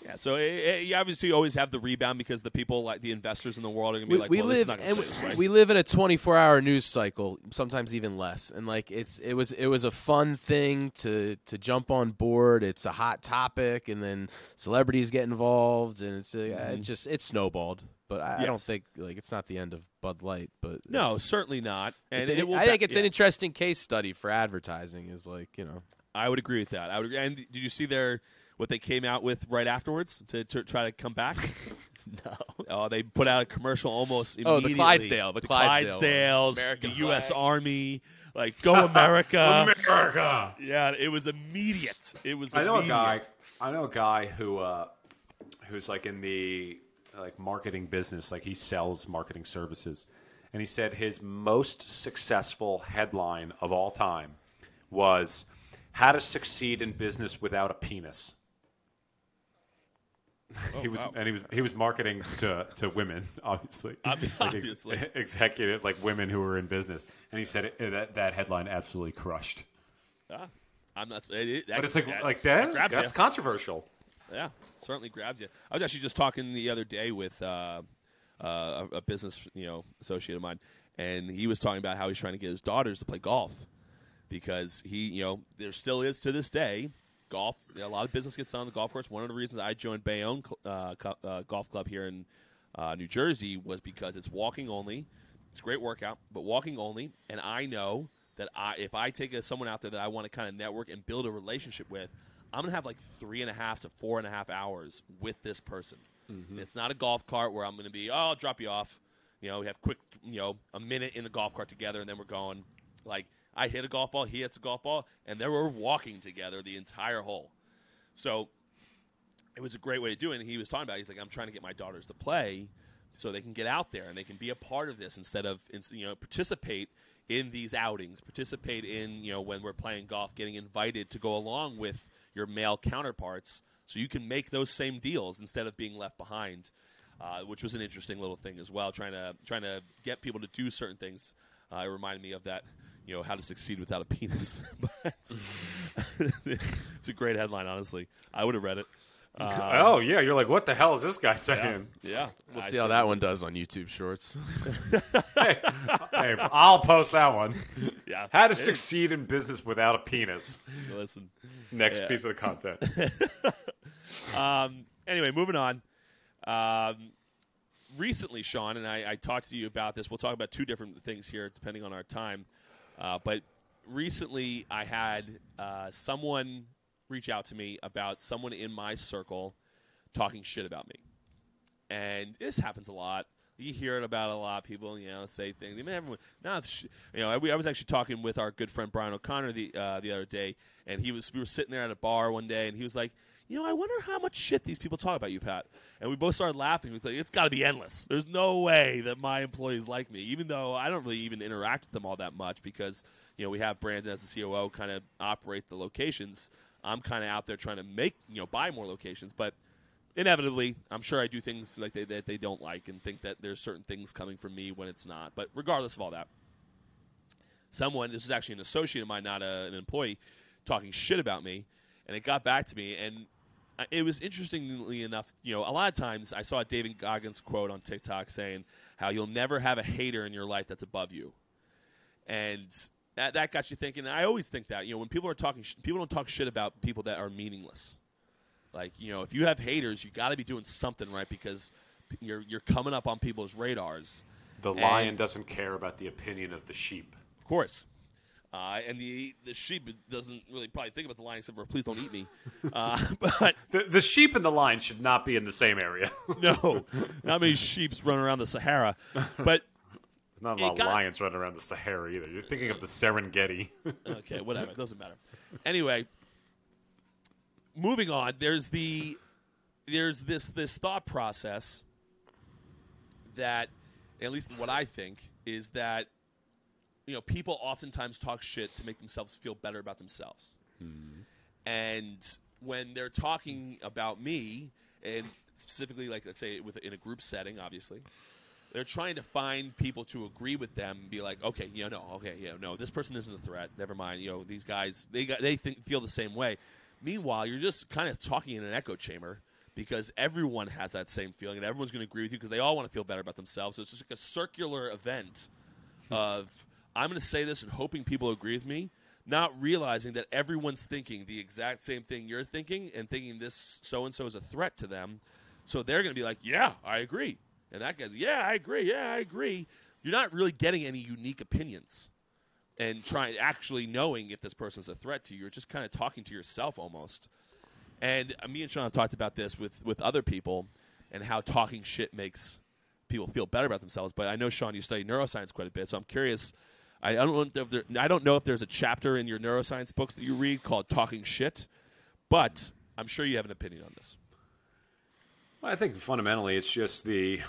Yeah, so it, it- you obviously always have the rebound because the people like the investors in the world are gonna be we, like, we well, this is live not gonna stay this way. we, we live in a 24 hour news cycle, sometimes even less. And like it's it was it was a fun thing to to jump on board. It's a hot topic, and then celebrities get involved, and it's uh, it just it snowballed. But I, I don't Mm-hmm. Think like it's not the end of Bud Light. But no, certainly not. And it's an- it will I think it's yeah, an interesting case study for advertising. Is like you know I would agree with that. I would. And did you see their what they came out with right afterwards to, to try to come back? no. Oh, they put out a commercial almost Oh, the immediately. Clydesdale, the Clydesdale Clydesdales. American the U.S. flag. Army, like go America. America. yeah, it was immediate. It was. I know a immediate. guy. I know a guy who uh, who's like in the like marketing business. Like he sells marketing services, and he said his most successful headline of all time was "How to Succeed in Business Without a Penis." He was, wow. and he was he was marketing to, to women, obviously, Ob- Like ex- obviously. executive like women who were in business, and he said it, that that headline absolutely crushed. Ah, I'm not. It, it, But it's like that- like that. grabs That's controversial. Yeah, certainly grabs you. I was actually just talking the other day with uh, uh, a, a business you know associate of mine, and he was talking about how he's trying to get his daughters to play golf because he you know there still is to this day golf. A lot of business gets done on the golf course. One of the reasons I joined Bayonne uh, uh, Golf Club here in uh, New Jersey was because it's walking only. It's a great workout, but walking only, and I know that I if I take a, someone out there that I want to kind of network and build a relationship with, I'm gonna have like three and a half to four and a half hours with this person. It's not a golf cart where I'm gonna be, oh, I'll drop you off. You know, we have quick, you know, a minute in the golf cart together, and then we're going. Like I hit a golf ball, he hits a golf ball, and they we're walking together the entire hole. So it was a great way to do it. And he was talking about, it. he's like, I'm trying to get my daughters to play so they can get out there and they can be a part of this instead of, you know, participate in these outings, participate in, you know, when we're playing golf, getting invited to go along with your male counterparts so you can make those same deals instead of being left behind. Uh, which was an interesting little thing as well, trying to trying to get people to do certain things. Uh, it reminded me of that, you know, how to succeed without a penis. but it's a great headline, honestly. I would have read it. Uh, oh yeah, you're like, what the hell is this guy saying? yeah, We'll I see how that one does on YouTube Shorts. hey, hey, I'll post that one. Yeah, How to Hey, succeed in business without a penis. Listen. Next Yeah. piece of the content. Um, anyway, moving on. Um, recently, Sean and I, I talked to you about this. We'll talk about two different things here, depending on our time. Uh, but recently, I had uh, someone reach out to me about someone in my circle talking shit about me, and this happens a lot. You hear it about a lot. People, you know, say things. I mean, everyone. Sh- you know. I, I was actually talking with our good friend Brian O'Connor the uh, the other day, and he was. We were sitting there at a bar one day, and he was like, "You know, I wonder how much shit these people talk about you, Pat." And we both started laughing. We like, "It's got to be endless. There's no way that my employees like me, even though I don't really even interact with them all that much because you know we have Brandon as the COO kind of operate the locations. I'm kind of out there trying to make you know buy more locations, but." inevitably, I'm sure I do things like they, that they don't like and think that there's certain things coming from me when it's not. But regardless of all that, someone, this is actually an associate of mine, not a, an employee, talking shit about me, and it got back to me. And it was interestingly enough, you know, a lot of times I saw David Goggins quote on TikTok saying how you'll never have a hater in your life that's above you. And that, that got you thinking. I always think that, you know, when people are talking, sh- people don't talk shit about people that are meaningless. Like you know, if you have haters, you got to be doing something right because you're you're coming up on people's radars. The And- lion doesn't care about the opinion of the sheep. Of course. Uh, and the the sheep doesn't really probably think about the lion except for please don't eat me. Uh, but The, the sheep and the lion should not be in the same area. no, not many sheep's running around the Sahara. But There's not a lot of got- lions running around the Sahara either. You're thinking of the Serengeti. okay, whatever. It doesn't matter. Anyway, moving on. There's the there's this this thought process that, at least what I think, is that you know people oftentimes talk shit to make themselves feel better about themselves, hmm. and when they're talking about me, and specifically like let's say with in a group setting, obviously. They're trying to find people to agree with them and be like, okay, you know, no, okay, yeah, no, this person isn't a threat. Never mind. You know, these guys, they got, they think, feel the same way. Meanwhile, you're just kind of talking in an echo chamber because everyone has that same feeling and everyone's going to agree with you because they all want to feel better about themselves. So it's just like a circular event hmm. of I'm going to say this and hoping people agree with me, not realizing that everyone's thinking the exact same thing you're thinking and thinking this so and so is a threat to them. So they're going to be like, "Yeah, I agree," and that guy's, "Yeah, I agree. Yeah, I agree." You're not really getting any unique opinions and trying actually knowing if this person's a threat to you. You're just kind of talking to yourself almost. And uh, me and Sean have talked about this with with other people and how talking shit makes people feel better about themselves. But I know Sean, you study neuroscience quite a bit, so I'm curious. I don't know if there, I don't know if there's a chapter in your neuroscience books that you read called "Talking Shit," but I'm sure you have an opinion on this. Well, I think fundamentally it's just the,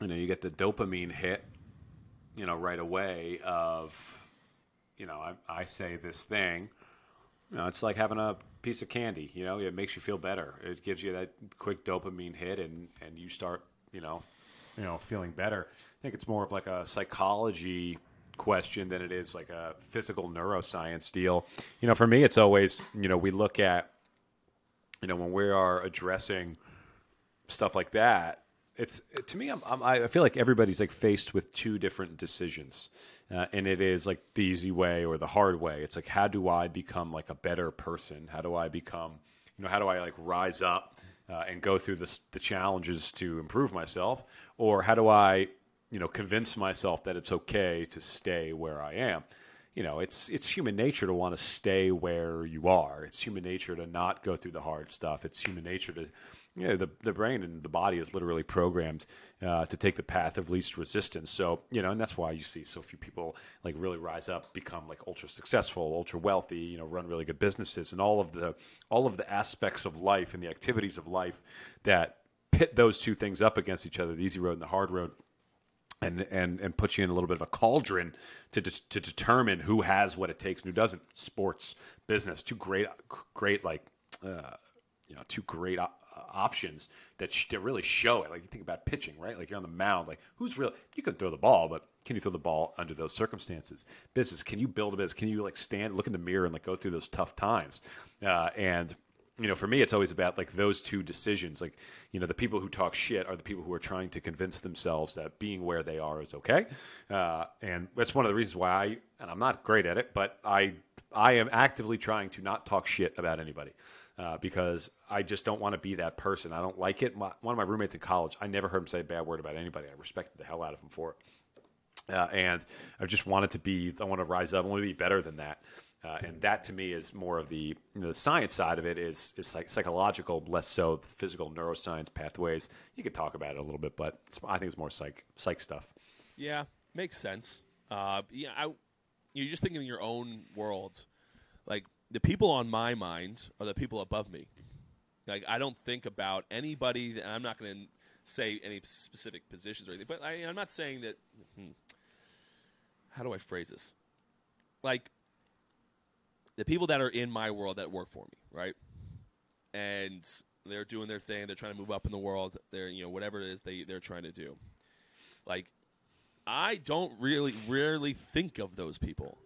you know, you get the dopamine hit, you know, right away of, you know, I, I say this thing, you know, it's like having a piece of candy, you know, it makes you feel better. It gives you that quick dopamine hit and, and you start, you know, you know, feeling better. I think it's more of like a psychology question than it is like a physical neuroscience deal. You know, for me, it's always, you know, we look at, you know, when we are addressing stuff like that, it's to me, I'm, I'm, I feel like everybody's like faced with two different decisions, uh, and it is like the easy way or the hard way. It's like how do I become like a better person? How do I become, you know, how do I like rise up uh, and go through the challenges to improve myself, or how do I, you know, convince myself that it's okay to stay where I am? you know, it's it's human nature to want to stay where you are. It's human nature to not go through the hard stuff. It's human nature to, know, the the brain and the body is literally programmed uh, to take the path of least resistance. So you know, and that's why you see so few people like really rise up, become like ultra successful, ultra wealthy. You know, run really good businesses, and all of the all of the aspects of life and the activities of life that pit those two things up against each other: the easy road and the hard road and and and put you in a little bit of a cauldron to dis- to determine who has what it takes and who doesn't. Sports, business, two great great like uh, you know two great options that, sh- that really show it. Like you think about pitching, right? Like you're on the mound, like who's real? You can throw the ball, but can you throw the ball under those circumstances? Business, can you build a business? Can you like stand, look in the mirror, and like go through those tough times? Uh, and you know, for me, it's always about like those two decisions. Like, you know, the people who talk shit are the people who are trying to convince themselves that being where they are is okay. Uh, and that's one of the reasons why I, and I'm not great at it, but I, I am actively trying to not talk shit about anybody. Uh, because I just don't want to be that person. I don't like it. My, one of my roommates in college, I never heard him say a bad word about anybody. I respected the hell out of him for it. Uh, and I just wanted to be, I want to rise up. I want to be better than that. Uh, and that to me is more of the you know, the science side of it is is psych- psychological, less so the physical neuroscience pathways. You could talk about it a little bit, but I think it's more psych psych stuff. Yeah, makes sense. Uh, yeah, I, you're just thinking in your own world. Like the people on my mind are the people above me. Like I don't think about anybody. That, I'm not going to say any specific positions or anything, but I, I'm not saying that. Hmm, how do I phrase this? Like the people that are in my world that work for me, right? And they're doing their thing. They're trying to move up in the world. They're you know whatever it is they they're trying to do. Like I don't really rarely think of those people.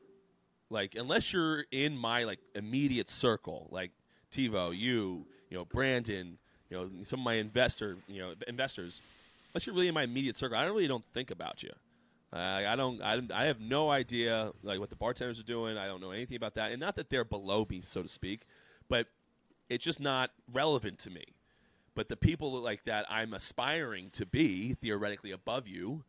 Like unless you're in my like immediate circle, like Tebow, you, you know, Brandon, you know, some of my investor, you know, investors. Unless you're really in my immediate circle, I really don't think about you. Uh, I don't. I, I have no idea like what the bartenders are doing. I don't know anything about that, and not that they're below me, so to speak, but it's just not relevant to me. But the people like that I'm aspiring to be theoretically above you,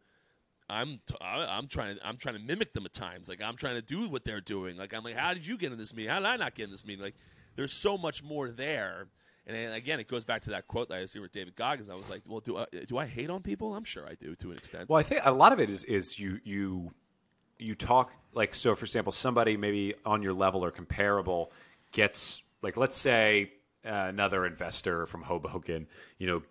I'm t- I'm trying I'm trying to mimic them at times. Like I'm trying to do what they're doing. Like I'm like, how did you get in this meeting? How did I not get in this meeting? Like there's so much more there. And again, it goes back to that quote that I see with David Goggins. I was like, well, do I, do I hate on people? I'm sure I do to an extent. Well, I think a lot of it is is you you you talk like so. For example, somebody maybe on your level or comparable gets like let's say uh, another investor from Hoboken, you know,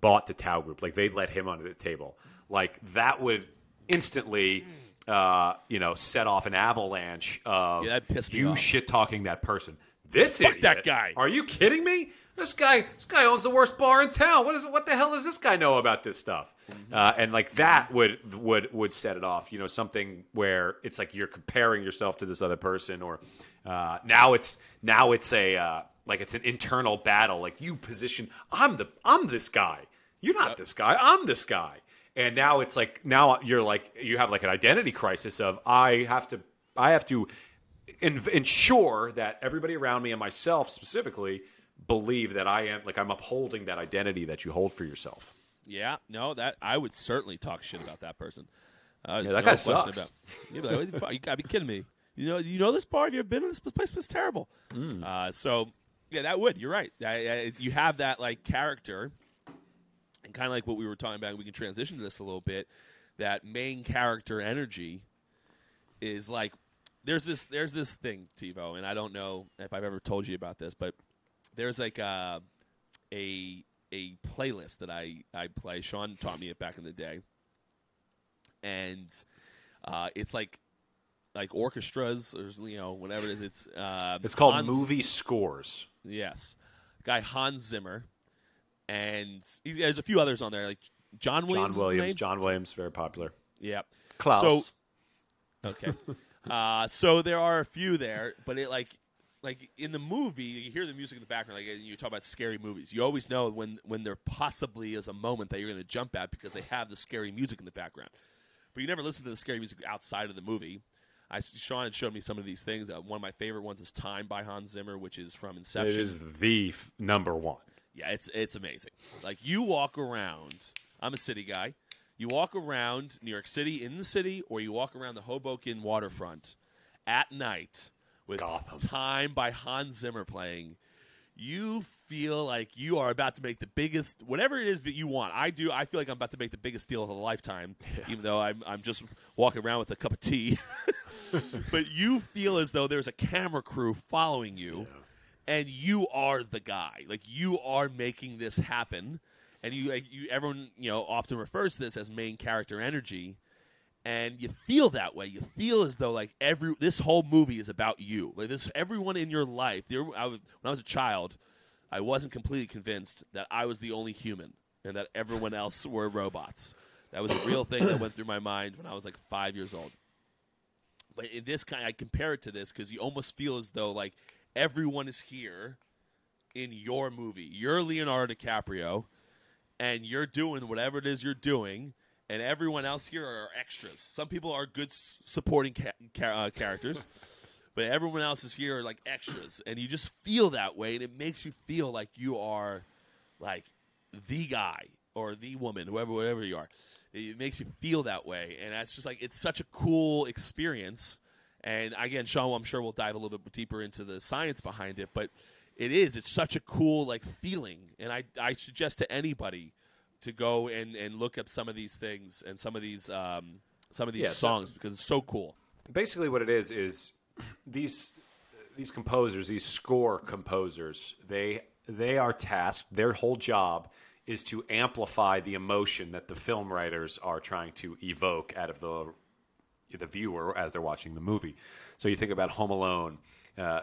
bought the Tao Group. Like they let him onto the table. Like that would instantly. Uh, you know, set off an avalanche of Yeah, that pissed me you off. shit talking that person. This Fuck idiot. that guy. Are you kidding me? This guy, this guy owns the worst bar in town. What is? What the hell does this guy know about this stuff? Mm-hmm. Uh, and like that would would would set it off. You know, something where it's like you're comparing yourself to this other person, or uh, now it's now it's a uh, like it's an internal battle. Like you position, I'm the I'm this guy. You're not this guy. I'm this guy. And now it's like now you're like you have like an identity crisis of I have to I have to in, ensure that everybody around me and myself specifically believe that I am like I'm upholding that identity that you hold for yourself. Yeah, no, that I would certainly talk shit about that person. Uh, Yeah, that there's guy sucks. About, you'd be like, "What the fuck? you gotta be kidding me. You know, you know this bar. Have you ever been in this place? It's terrible. Mm. Uh, so, yeah, that would. You're right. I, I, you have that like character, and kind of like what we were talking about. We can transition to this a little bit. That main character energy is like there's this there's this thing Tebow, and I don't know if I've ever told you about this, but there's like a a a playlist that I I play. Sean taught me it back in the day, and uh, it's like like orchestras or you know whatever it is. It's uh, It's called Hans- movie scores. Yes, guy Hans Zimmer, and he, there's a few others on there like John Williams. John Williams. John Williams, very popular. Yeah. Klaus. So Okay. uh, so there are a few there, but it like like in the movie, you hear the music in the background. Like and you talk about scary movies, you always know when when there possibly is a moment that you're going to jump at because they have the scary music in the background. But you never listen to the scary music outside of the movie. I Sean had showed me some of these things. Uh, one of my favorite ones is "Time" by Hans Zimmer, which is from it Inception. is the f- number one. Yeah, it's it's amazing. Like you walk around. I'm a city guy. You walk around New York City in the city, or you walk around the Hoboken waterfront at night with Gotham. "Time" by Hans Zimmer playing. You feel like you are about to make the biggest, whatever it is that you want. I do. I feel like I'm about to make the biggest deal of a lifetime, even though I'm I'm just walking around with a cup of tea. but you feel as though there's a camera crew following you and you are the guy. Like you are making this happen, and you, like, you, everyone, you know, often refers to this as main character energy, and you feel that way. You feel as though like every this whole movie is about you. Like this, everyone in your life. I when I was a child, I wasn't completely convinced that I was the only human and that everyone else were robots. That was a real thing that went through my mind when I was like five years old. But in this kind, I compare it to this because you almost feel as though like everyone is here in your movie. You're Leonardo DiCaprio, and you're doing whatever it is you're doing, and everyone else here are extras. Some people are good s- supporting ca- ca- uh, characters, but everyone else is here are like extras, and you just feel that way, and it makes you feel like you are like the guy or the woman, whoever, whatever you are. It makes you feel that way, and that's just like it's such a cool experience. And again, Sean, I'm sure we'll dive a little bit deeper into the science behind it, but it is. It's such a cool like feeling, and I I suggest to anybody to go and and look up some of these things and some of these um some of these Yeah, so- songs because it's so cool. basically what it is is these these composers these score composers they they are tasked their whole job is to amplify the emotion that the film writers are trying to evoke out of the the viewer as they're watching the movie so you think about home alone uh,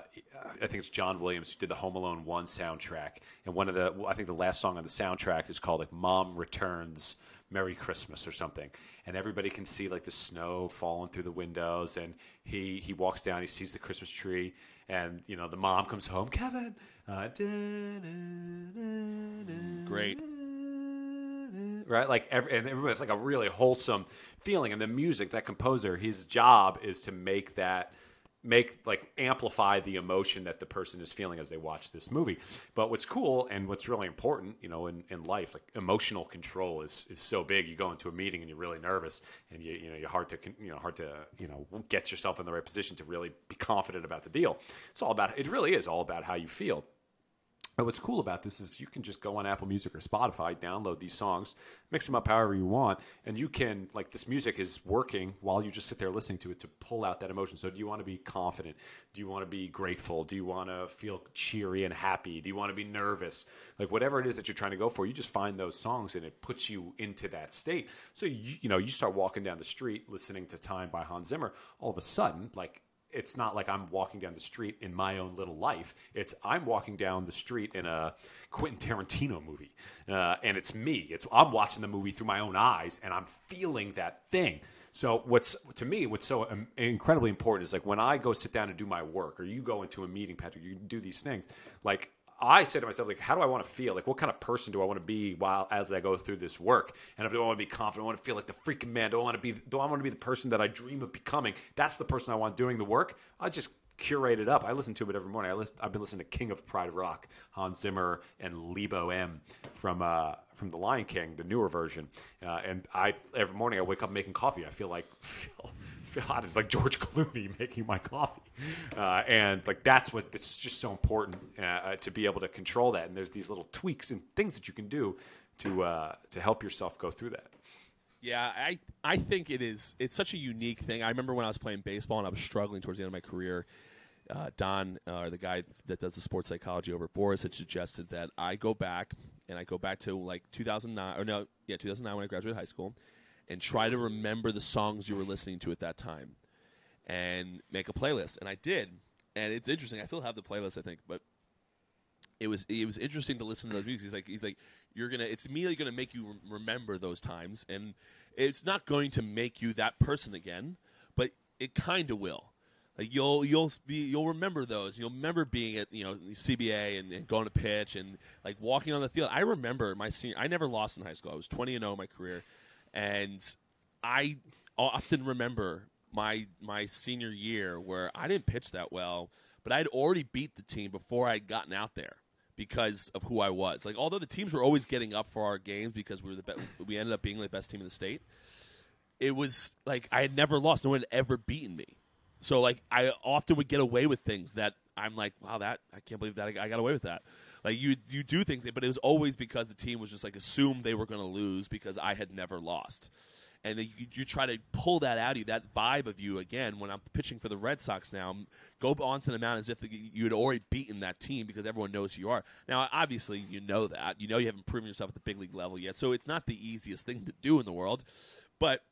I think it's John Williams who did the Home Alone one soundtrack, and one of the I think the last song on the soundtrack is called like "Mom Returns." Merry Christmas or something, and everybody can see like the snow falling through the windows, and he he walks down, he sees the Christmas tree, and you know the mom comes home, Kevin, uh, Great. Right? Like every, and everybody, it's like a really wholesome feeling, and the music, that composer, his job is to make that make like amplify the emotion that the person is feeling as they watch this movie. But what's cool and what's really important, you know, in, in life, like emotional control is, is so big. You go into a meeting and you're really nervous and you you know you're hard to you know hard to you know get yourself in the right position to really be confident about the deal. It's all about it really is all about how you feel. But what's cool about this is you can just go on Apple Music or Spotify, download these songs, mix them up however you want, and you can like this music is working while you just sit there listening to it to pull out that emotion. So do you want to be confident? Do you want to be grateful? Do you want to feel cheery and happy? Do you want to be nervous? Like whatever it is that you're trying to go for, you just find those songs and it puts you into that state. So you you know, you start walking down the street listening to Time by Hans Zimmer, all of a sudden like it's not like I'm walking down the street in my own little life. It's I'm walking down the street in a Quentin Tarantino movie, uh, and it's me. It's I'm watching the movie through my own eyes, and I'm feeling that thing. So what's to me what's so incredibly important is like when I go sit down and do my work, or you go into a meeting, Patrick, you do these things. Like I say to myself, like, how do I want to feel? Like, what kind of person do I want to be while as I go through this work? And if I want to be confident, I want to feel like the freaking man. Do I want to be? Do I want to be the person that I dream of becoming? That's the person I want doing the work. I just curate it up. I listen to it every morning. I listen, I've been listening to King of Pride Rock, Hans Zimmer, and Lebo M from uh, from The Lion King, the newer version. Uh, and I every morning I wake up making coffee. I feel like hot. It's like George Clooney making my coffee, uh, and like that's what it's just so important uh, to be able to control that. And there's these little tweaks and things that you can do to uh, to help yourself go through that. Yeah, I I think it is. It's such a unique thing. I remember when I was playing baseball and I was struggling towards the end of my career. Uh, Don, uh, the guy that does the sports psychology over at Boras, had suggested that I go back and I go back to like 2009 or no, yeah, 2009 when I graduated high school, and try to remember the songs you were listening to at that time, and make a playlist. And I did, and it's interesting. I still have the playlist, I think, but it was it was interesting to listen to those music. He's like he's like you're gonna it's immediately gonna make you rem- remember those times, and it's not going to make you that person again, but it kind of will. Like you'll you'll be you'll remember those. You'll remember being at you know CBA and, and going to pitch and like walking on the field. I remember my senior. I never lost in high school. I was twenty and zero in my career, and I often remember my my senior year where I didn't pitch that well, but I'd already beat the team before I'd gotten out there because of who I was. Like although the teams were always getting up for our games because we were the be- we ended up being the best team in the state. It was like I had never lost. No one had ever beaten me. So like I often would get away with things that I'm like, wow, that I can't believe that I got away with that. Like you you do things, but it was always because the team was just like assumed they were going to lose because I had never lost. And then you, you try to pull that out of you, that vibe of you again. When I'm pitching for the Red Sox now, go onto the mound as if you had already beaten that team because everyone knows who you are. Now, obviously, you know that. You know you haven't proven yourself at the big league level yet, so it's not the easiest thing to do in the world. But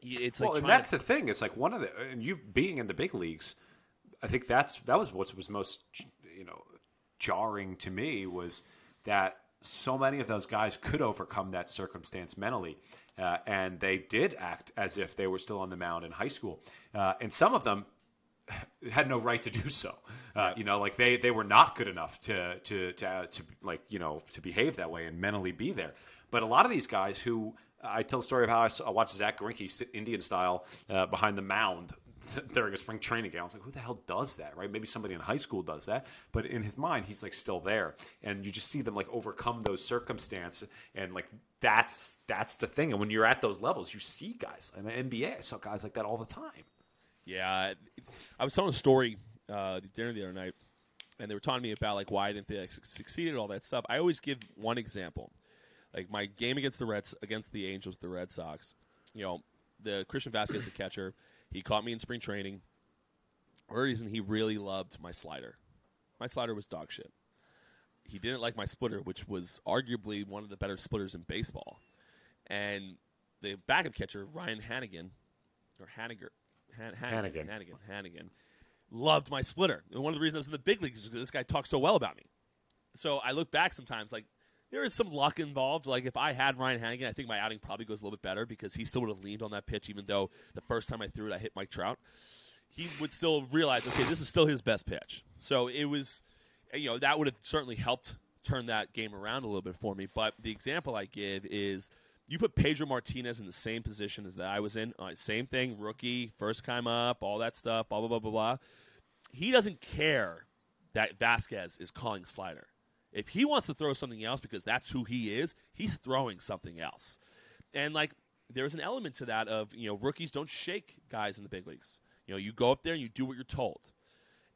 it's like well, and that's to- the thing. It's like one of the and you being in the big leagues. I think that's that was what was most you know jarring to me was that so many of those guys could overcome that circumstance mentally, uh, and they did act as if they were still on the mound in high school, uh, and some of them had no right to do so. Uh, you know, like they they were not good enough to to to uh, to like you know to behave that way and mentally be there. But a lot of these guys who I tell the story of how I, watched Zack Greinke sit Indian style uh, behind the mound during a spring training game. I was like, who the hell does that, right? Maybe somebody in high school does that, but in his mind, he's like still there, and you just see them like overcome those circumstances, and like that's that's the thing. And when you're at those levels, you see guys in the NBA. I saw guys like that all the time. Yeah, I was telling a story uh, dinner the other night, and they were talking to me about like why I didn't think I su- succeeded, all that stuff. I always give one example, like my game against the Reds, against the Angels, the Red Sox. You know, the Christian Vázquez, the catcher, he caught me in spring training. For a reason, he really loved my slider. My slider was dog shit. He didn't like my splitter, which was arguably one of the better splitters in baseball. And the backup catcher, Ryan Hanigan, or Hanniger, Han- Hanigan, Hanigan. Hanigan, Hanigan, loved my splitter. And one of the reasons I was in the big leagues is because this guy talked so well about me. So I look back sometimes, like there is some luck involved. Like if I had Ryan Hanigan, I think my outing probably goes a little bit better because he still would have leaned on that pitch, even though the first time I threw it, I hit Mike Trout. He would still realize, okay, this is still his best pitch. So it was, you know, that would have certainly helped turn that game around a little bit for me. But the example I give is you put Pedro Martinez in the same position as that I was in. Uh, same thing, rookie, first time up, all that stuff, blah blah blah blah blah. He doesn't care that Vázquez is calling slider. If he wants to throw something else because that's who he is, he's throwing something else. And like there's an element to that of, you know, rookies don't shake guys in the big leagues. You know, you go up there and you do what you're told.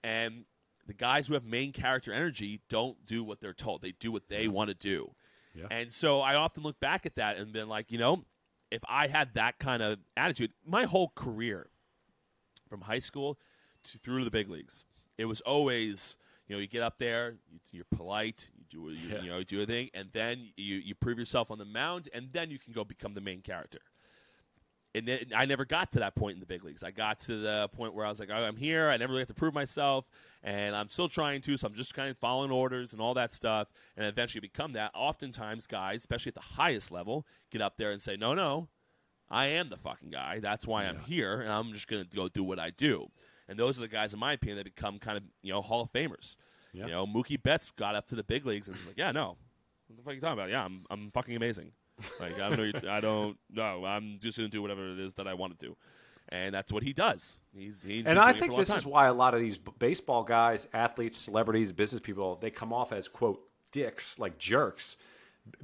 And the guys who have main character energy don't do what they're told. They do what they want to do. Yeah. And so I often look back at that and been like, you know, if I had that kind of attitude, my whole career from high school to through to the big leagues, it was always, you know, you get up there, you, you're polite, you do, you, Yeah. you know, you do a thing, and then you, you prove yourself on the mound, and then you can go become the main character. And then I never got to that point in the big leagues. I got to the point where I was like, oh, I'm here. I never really have to prove myself, and I'm still trying to. So I'm just kind of following orders and all that stuff, and eventually become that. Oftentimes, guys, especially at the highest level, get up there and say, No, no, I am the fucking guy. That's why I'm here, and I'm just going to go do what I do. And those are the guys, in my opinion, that become kind of you know Hall of Famers. Yeah. You know, Mookie Betts got up to the big leagues and was like, "Yeah, no, what the fuck are you talking about? Yeah, I'm I'm fucking amazing. Like I don't know, you- I don't know. I'm just going to do whatever it is that I want to do." And that's what he does. He's, he's And I doing it for think this time. is why a lot of these b- baseball guys, athletes, celebrities, business people, they come off as quote dicks, like jerks,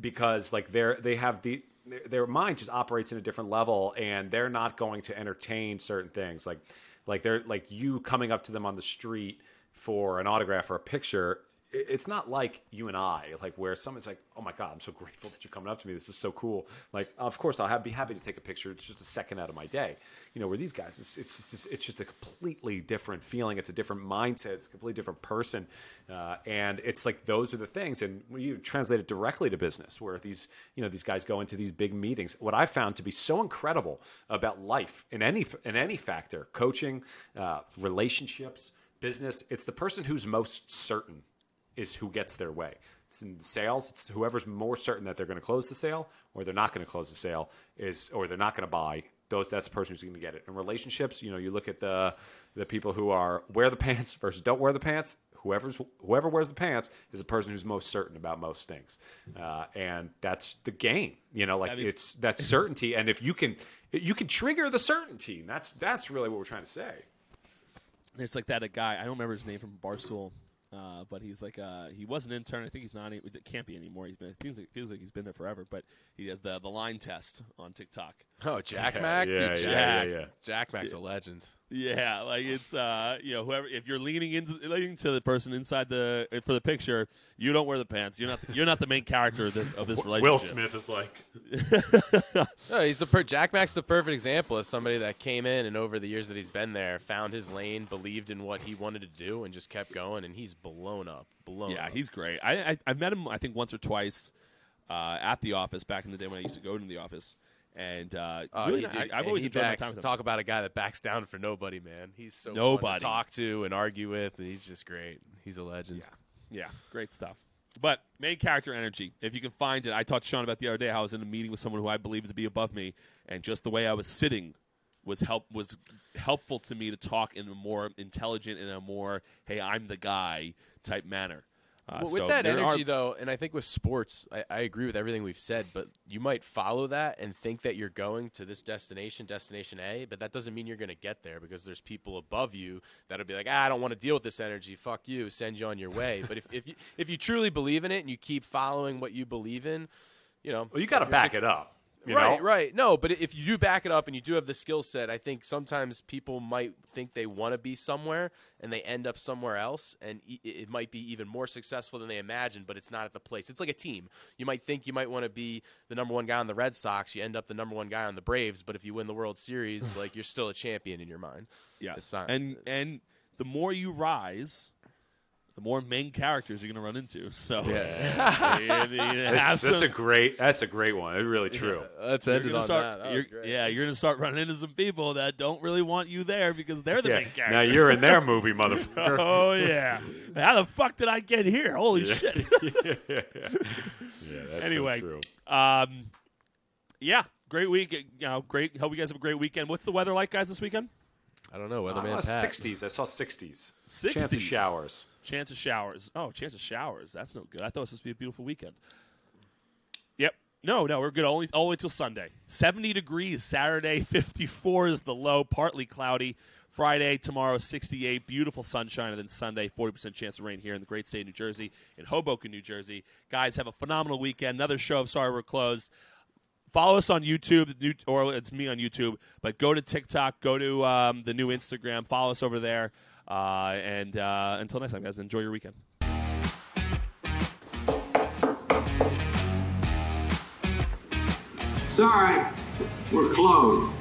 because like they're they have the their, their mind just operates in a different level, and they're not going to entertain certain things. Like like they're like you coming up to them on the street for an autograph or a picture. It's not like you and I, like where someone's like, "Oh my god, I'm so grateful that you're coming up to me. This is so cool." Like, of course, I'll have, be happy to take a picture. It's just a second out of my day, you know. Where these guys, it's it's just, it's just a completely different feeling. It's a different mindset. It's a completely different person, uh, and it's like those are the things. And you translate it directly to business, where these you know these guys go into these big meetings, what I found to be so incredible about life in any in any factor, coaching, uh, relationships, business, it's the person who's most certain is who gets their way. It's in sales, it's whoever's more certain that they're going to close the sale or they're not going to close the sale is or they're not going to buy. Those that's the person who's going to get it. In relationships, you know, you look at the the people who are wear the pants versus don't wear the pants. Whoever's whoever wears the pants is the person who's most certain about most things, uh, and that's the game. You know, like That is- it's that certainty, and if you can you can trigger the certainty, and that's that's really what we're trying to say. It's like that a guy. I don't remember his name from Barstool, uh, but he's like uh, he was an intern. I think he's not. any- It can't be anymore. He's been. It feels like, feels like he's been there forever. But he has the the line test on TikTok. Oh, Jack Yeah, Mac, yeah, Dude, yeah, Jack, yeah, yeah. Jack Mac's a legend. Yeah, like it's uh, you know whoever if you're leaning into leaning to the person inside the for the picture, you don't wear the pants. You're not you're not the main character of this of this relationship. Will Smith is like, No, he's the per- Jack Mac's the perfect example of somebody that came in and over the years that he's been there, found his lane, believed in what he wanted to do, and just kept going. And he's blown up, blown. Yeah, up. he's great. I, I I met him I think once or twice uh, at the office back in the day when I used to go to the office, and uh, Oh, really, I, I've always enjoyed my time. Talk about a guy that backs down for nobody, man. He's so Nobody. to talk to and argue with, and he's just great. He's a legend. Yeah, great stuff. But main character energy, if you can find it, I talked to Sean about the other day. I was in a meeting with someone who I believe to be above me, and just the way I was sitting was help was helpful to me to talk in a more intelligent, and a more "Hey, I'm the guy" type manner. Uh, Well, with so that energy, are- though, and I think with sports, I, I agree with everything we've said, but you might follow that and think that you're going to this destination, destination A, but that doesn't mean you're going to get there because there's people above you that'll be like, ah, I don't want to deal with this energy. Fuck you. Send you on your way. but if, if, you, if you truly believe in it and you keep following what you believe in, you know. well, you got to back suc- it up. You right, know? right. No, but if you do back it up and you do have the skill set, I think sometimes people might think they want to be somewhere and they end up somewhere else, and it might be even more successful than they imagined, but it's not at the place. It's like a team. You might think you might want to be the number one guy on the Red Sox, you end up the number one guy on the Braves, but if you win the World Series, like you're still a champion in your mind. Yes. Not- and and the more you rise, the more main characters you're going to run into. So Yeah. you- you have That's, that's some- a great. That's a great one. It's really true. Let's you're end on start, that. That you're- yeah, you're going to start running into some people that don't really want you there because they're the Yeah. main character. Now you're in their movie, motherfucker. oh yeah. How the fuck did I get here? Holy shit. yeah, that's Anyway. so true. Um, yeah, great week. You know, great. Hope you guys have a great weekend. What's the weather like, guys, this weekend? I don't know. Uh, Weatherman Pat. 60s. I saw 60s. 60s. Chance of showers. Chance of showers. Oh, chance of showers. That's no good. I thought it was supposed to be a beautiful weekend. Yep. No, no, we're good. Only all the way till Sunday. 70 degrees Saturday, 54 is the low, partly cloudy. Friday, tomorrow, 68, beautiful sunshine, and then Sunday, 40% chance of rain here in the great state of New Jersey, in Hoboken, New Jersey. Guys, have a phenomenal weekend. Another show of Sorry We're Closed. Follow us on YouTube, or it's me on YouTube, but go to TikTok, go to um, the new Instagram, follow us over there. Uh, and uh, until next time, guys, enjoy your weekend. Sorry, we're closed.